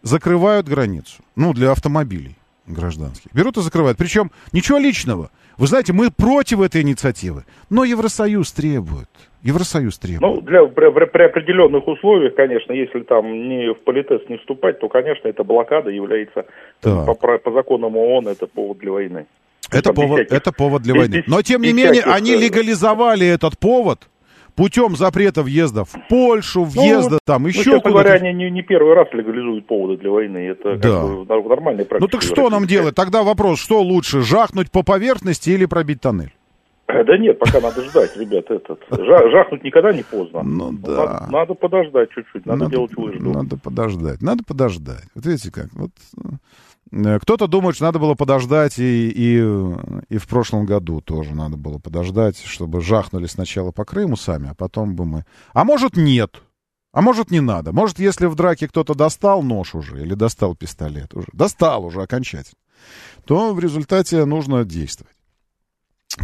закрывают границу. Ну, для автомобилей гражданских. Берут и закрывают. Причем ничего личного. Вы знаете, мы против этой инициативы. Но Евросоюз требует. Евросоюз требует. Ну, для, при, при- при определенных условиях, конечно, если там не в политез не вступать, то, конечно, эта блокада является Так. по, про- по законам ООН это повод для войны. Это повод, всяких- это повод для войны. Но, тем не менее, всяких, они э, легализовали этот повод путем запрета въезда в Польшу, въезда Ну, там Ну, еще честно куда-то. говоря, они не, не первый раз легализуют поводы для войны. Это Да. как бы нормальная практика. Ну так что нам делать? Тогда вопрос, что лучше, жахнуть по поверхности или пробить тоннель? Э, Да нет, пока надо ждать, ребят. Этот. Жа- жахнуть никогда не поздно. Ну да. Надо, надо подождать чуть-чуть, надо, делать выжду. Надо подождать, надо подождать. Вот видите как, вот э, кто-то думает, что надо было подождать и, и, и в прошлом году тоже надо было подождать, чтобы жахнули сначала по Крыму сами, а потом бы мы... А может нет, а может не надо. Может, если в драке кто-то достал нож уже или достал пистолет уже, достал уже окончательно, то в результате нужно действовать.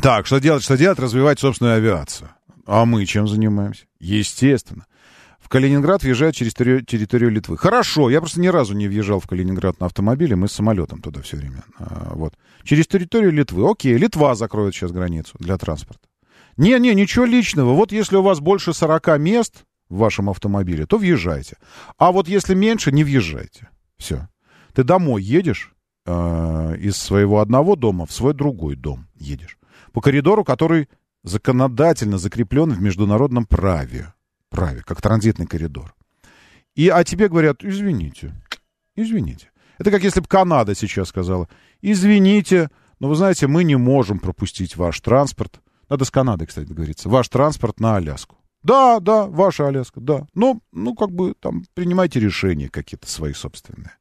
Так, что делать, что делать? Развивать собственную авиацию. А мы чем занимаемся? Естественно. Калининград въезжают через терри- территорию Литвы. Хорошо, я просто ни разу не въезжал в Калининград на автомобиле, мы с самолетом туда все время. А, вот. Через территорию Литвы. Окей, Литва закроет сейчас границу для транспорта. Не-не, ничего личного. Вот если у вас больше 40 мест в вашем автомобиле, то въезжайте. А вот если меньше, не въезжайте. Все. Ты домой едешь э, из своего одного дома в свой другой дом едешь. По коридору, который законодательно закреплен в международном праве. Праве, как транзитный коридор. И, а тебе говорят, извините, извините. Это как если бы Канада сейчас сказала, извините, но вы знаете, мы не можем пропустить ваш транспорт. Надо с Канадой, кстати, договориться. Ваш транспорт на Аляску. Да, да, ваша Аляска, да. Ну, ну, как бы там принимайте решения какие-то свои собственные.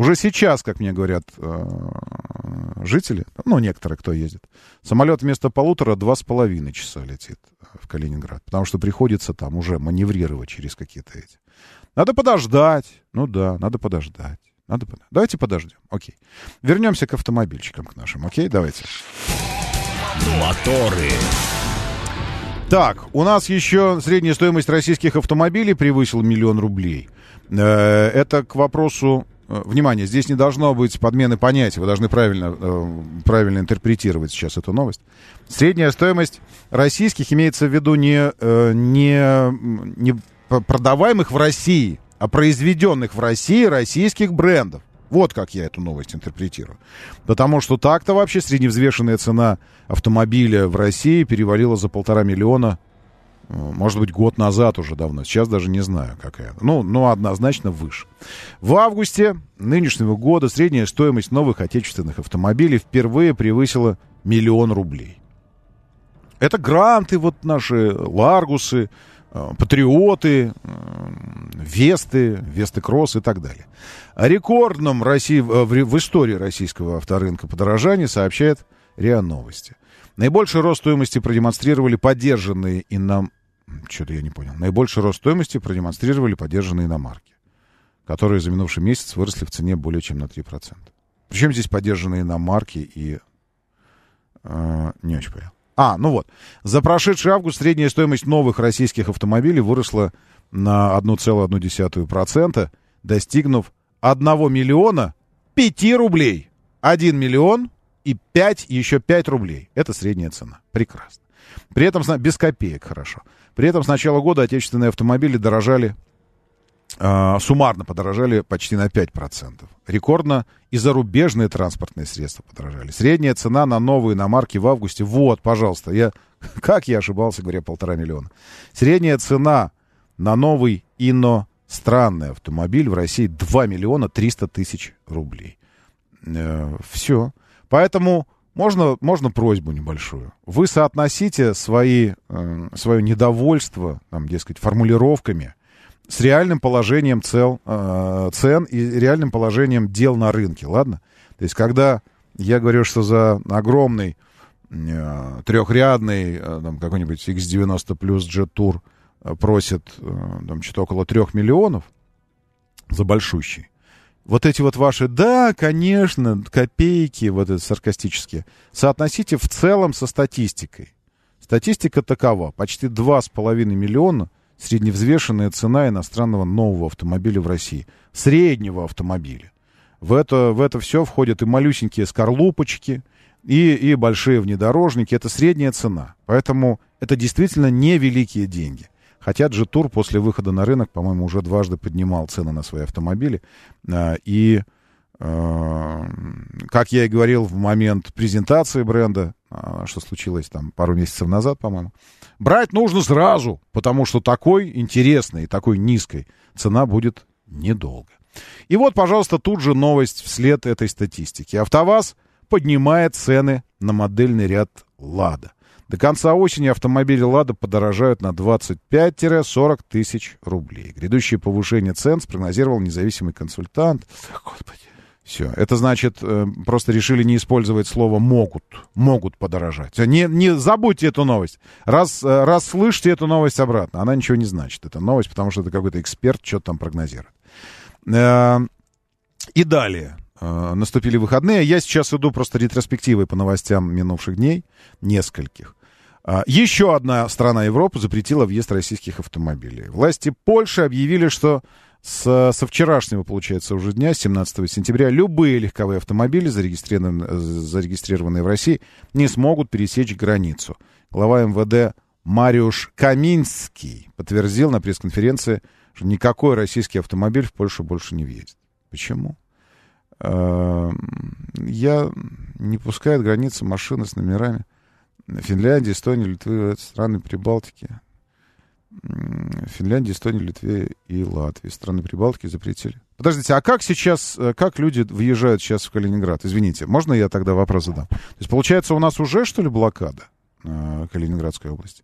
Уже сейчас, как мне говорят э, жители, ну, некоторые, кто ездит, самолет вместо полутора два с половиной часа летит в Калининград, потому что приходится там уже маневрировать через какие-то эти. Надо подождать. Ну да, надо подождать. Надо под... Давайте подождем. Окей. Вернемся к автомобильчикам к нашим. Окей, давайте. Моторы. Так, у нас еще средняя стоимость российских автомобилей превысила миллион рублей. Э, Это к вопросу... э, Внимание, здесь не должно быть подмены понятий. Вы должны правильно, э, правильно интерпретировать сейчас эту новость. Средняя стоимость российских имеется в виду не, э, не, не продаваемых в России, а произведенных в России российских брендов. Вот как я эту новость интерпретирую. Потому что так-то вообще средневзвешенная цена автомобиля в России перевалила за полтора миллиона, может быть, год назад уже давно. Сейчас даже не знаю, какая. Ну, ну, однозначно выше. В августе нынешнего года средняя стоимость новых отечественных автомобилей впервые превысила миллион рублей. Это гранты, вот наши Ларгусы, э, Патриоты, э, Весты, Весты Кросс и так далее. О рекордном России, в, истории российского авторынка подорожания сообщает РИА Новости. Наибольший рост стоимости продемонстрировали поддержанные ином... Что-то я не понял. Наибольший рост стоимости продемонстрировали поддержанные иномарки, которые за минувший месяц выросли в цене более чем на 3%. Причем здесь поддержанные иномарки и... э, не очень понял. А, ну вот. За прошедший август средняя стоимость новых российских автомобилей выросла на 1,1%, достигнув 1 миллиона 5 рублей. 1 миллион и 5, еще 5 рублей. Это средняя цена. Прекрасно. При этом, без копеек, хорошо. При этом с начала года отечественные автомобили дорожали, э, суммарно подорожали почти на 5%. Рекордно и зарубежные транспортные средства подорожали. Средняя цена на новые иномарки в августе, вот, пожалуйста, я, [laughs] как я ошибался, говоря, полтора миллиона. Средняя цена на новый Инно странный автомобиль в России 2 миллиона 300 тысяч рублей. все. Поэтому можно, можно просьбу небольшую. Вы соотносите свои, э, свое недовольство, там, дескать, формулировками с реальным положением цел, э, цен и реальным положением дел на рынке, ладно? То есть, когда я говорю, что за огромный э, трехрядный э, там, какой-нибудь X90 плюс Jet Tour э, просит э, там что-то около трех миллионов за большущий, вот эти вот ваши, да, конечно, копейки, вот это саркастические, соотносите в целом со статистикой. Статистика такова. Почти 2,5 миллиона средневзвешенная цена иностранного нового автомобиля в России. Среднего автомобиля. В это, в это все входят и малюсенькие скорлупочки, и, и большие внедорожники. Это средняя цена. Поэтому это действительно невеликие деньги. Хотя G-Tour после выхода на рынок, по-моему, уже дважды поднимал цены на свои автомобили. А, и, а, как я и говорил в момент презентации бренда, а, что случилось там пару месяцев назад, по-моему, брать нужно сразу, потому что такой интересной, такой низкой цена будет недолго. И вот, пожалуйста, тут же новость вслед этой статистики. АвтоВАЗ поднимает цены на модельный ряд «Лада». До конца осени автомобили «Лада» подорожают на 25-40 тысяч рублей. Грядущее повышение цен спрогнозировал независимый консультант. Господи. Все. Это значит, э, просто решили не использовать слово «могут». Могут подорожать. Не, не забудьте эту новость. Раз, э, раз слышите эту новость обратно, она ничего не значит. Это новость, потому что это какой-то эксперт что-то там прогнозирует. Э, и далее. Наступили выходные. Я сейчас иду просто ретроспективой по новостям минувших дней, нескольких. А, еще одна страна Европы запретила въезд российских автомобилей. Власти Польши объявили, что с, со вчерашнего, получается, уже дня, 17 сентября, любые легковые автомобили, зарегистрированные, зарегистрированные в России, не смогут пересечь границу. Глава МВД Мариуш Каминский подтвердил на пресс-конференции, что никакой российский автомобиль в Польшу больше не въедет. Почему? А, я не пускает границы машины с номерами Финляндия, Эстония, Литва, страны Прибалтики. Финляндия, Эстония, Литве и Латвия. Страны Прибалтики запретили. Подождите, а как сейчас, э, как люди въезжают сейчас в Калининград? Извините, можно я тогда вопрос задам? То есть, получается, у нас уже, что ли, блокада э, Калининградской области?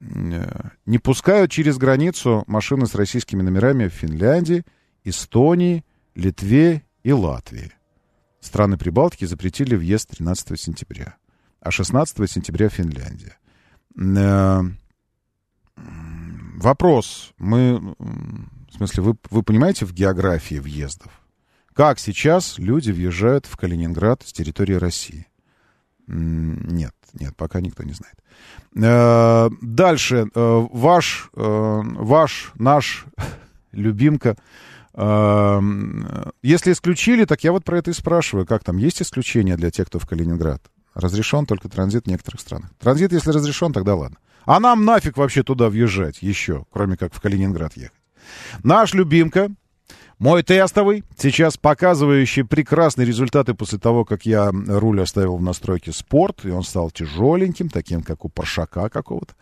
Э, не пускают через границу машины с российскими номерами в Финляндии, Эстонии, Литве и Латвии. Страны Прибалтики запретили въезд 13 сентября а 16 сентября Финляндия. Э, вопрос. Мы, в смысле, вы, вы понимаете в географии въездов? Как сейчас люди въезжают в Калининград с территории России? Нет, нет, пока никто не знает. Э, дальше. Э, ваш, ваш, наш [laughs] любимка если исключили, так я вот про это и спрашиваю. Как там, есть исключения для тех, кто в Калининград? Разрешен только транзит в некоторых странах. Транзит, если разрешен, тогда ладно. А нам нафиг вообще туда въезжать еще, кроме как в Калининград ехать. Наш любимка, мой тестовый, сейчас показывающий прекрасные результаты после того, как я руль оставил в настройке спорт, и он стал тяжеленьким, таким, как у Паршака какого-то.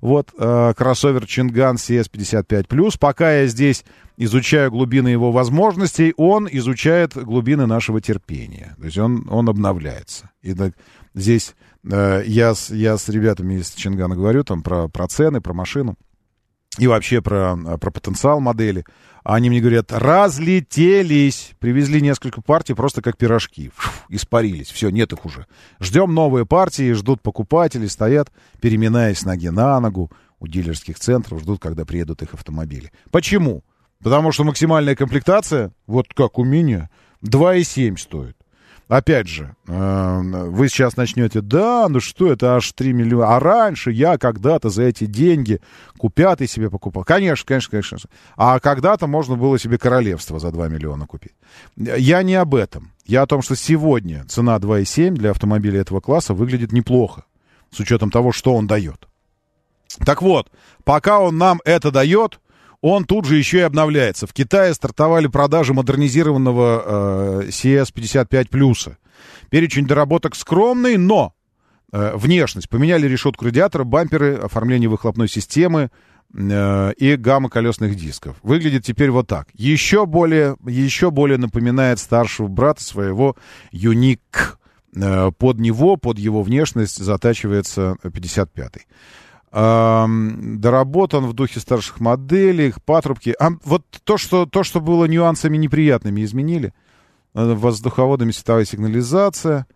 Вот, э, кроссовер Чинган CS55+. Пока я здесь изучаю глубины его возможностей, он изучает глубины нашего терпения. То есть он, он обновляется. И так, здесь э, я, с, я с ребятами из Чингана говорю там про, про цены, про машину и вообще про, про потенциал модели. Они мне говорят, разлетелись. Привезли несколько партий просто как пирожки. Фу, испарились. Все, нет их уже. Ждем новые партии, ждут покупатели, стоят, переминаясь ноги на ногу у дилерских центров, ждут, когда приедут их автомобили. Почему? Потому что максимальная комплектация, вот как у меня, 2,7 стоит. Опять же, э, вы сейчас начнете, да, ну что это аж 3 миллиона. А раньше я когда-то за эти деньги купят и себе покупал. Конечно, конечно, конечно. А когда-то можно было себе королевство за 2 миллиона купить. Я не об этом. Я о том, что сегодня цена 2,7 для автомобиля этого класса выглядит неплохо. С учетом того, что он дает. Так вот, пока он нам это дает, он тут же еще и обновляется. В Китае стартовали продажи модернизированного э, CS55 плюса. Перечень доработок скромный, но э, внешность. Поменяли решетку радиатора, бамперы, оформление выхлопной системы, э, и гамма колесных дисков. Выглядит теперь вот так. Еще более, еще более напоминает старшего брата своего Юник. Э, Под него, под его внешность затачивается 55-й. Доработан в духе старших моделей, патрубки. А вот то, что, то, что было нюансами неприятными, изменили. Э, Воздуховодами световая сигнализация.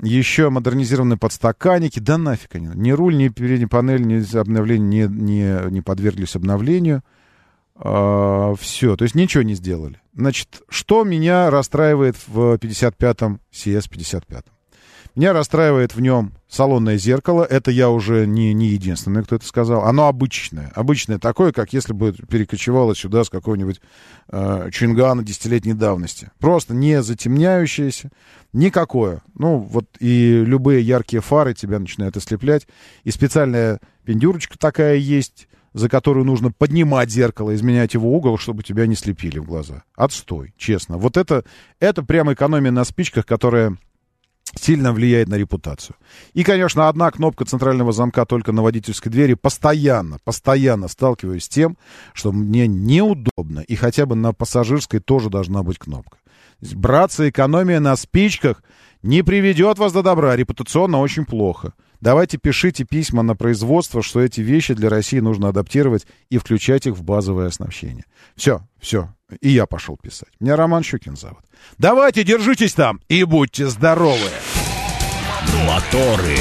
Еще модернизированные подстаканники. Да нафиг они. Ни руль, ни передняя панель, ни обновление не, не, не подверглись обновлению. все. То есть ничего не сделали. Значит, что меня расстраивает в 55-м CS-55? Меня расстраивает в нем салонное зеркало. Это я уже не, не единственный, кто это сказал. Оно обычное. Обычное такое, как если бы перекочевало сюда с какого-нибудь э, Чингана десятилетней давности. Просто не затемняющееся. Никакое. Ну, вот и любые яркие фары тебя начинают ослеплять. И специальная пендюрочка такая есть, за которую нужно поднимать зеркало, изменять его угол, чтобы тебя не слепили в глаза. Отстой, честно. Вот это, это прямо экономия на спичках, которая сильно влияет на репутацию. И, конечно, одна кнопка центрального замка только на водительской двери. Постоянно, постоянно сталкиваюсь с тем, что мне неудобно. И хотя бы на пассажирской тоже должна быть кнопка. Браться, экономия на спичках не приведет вас до добра. Репутационно очень плохо. Давайте пишите письма на производство, что эти вещи для России нужно адаптировать и включать их в базовое оснащение. Все, все. И я пошел писать. Меня Роман Щукин зовут. Давайте, держитесь там и будьте здоровы. Моторы.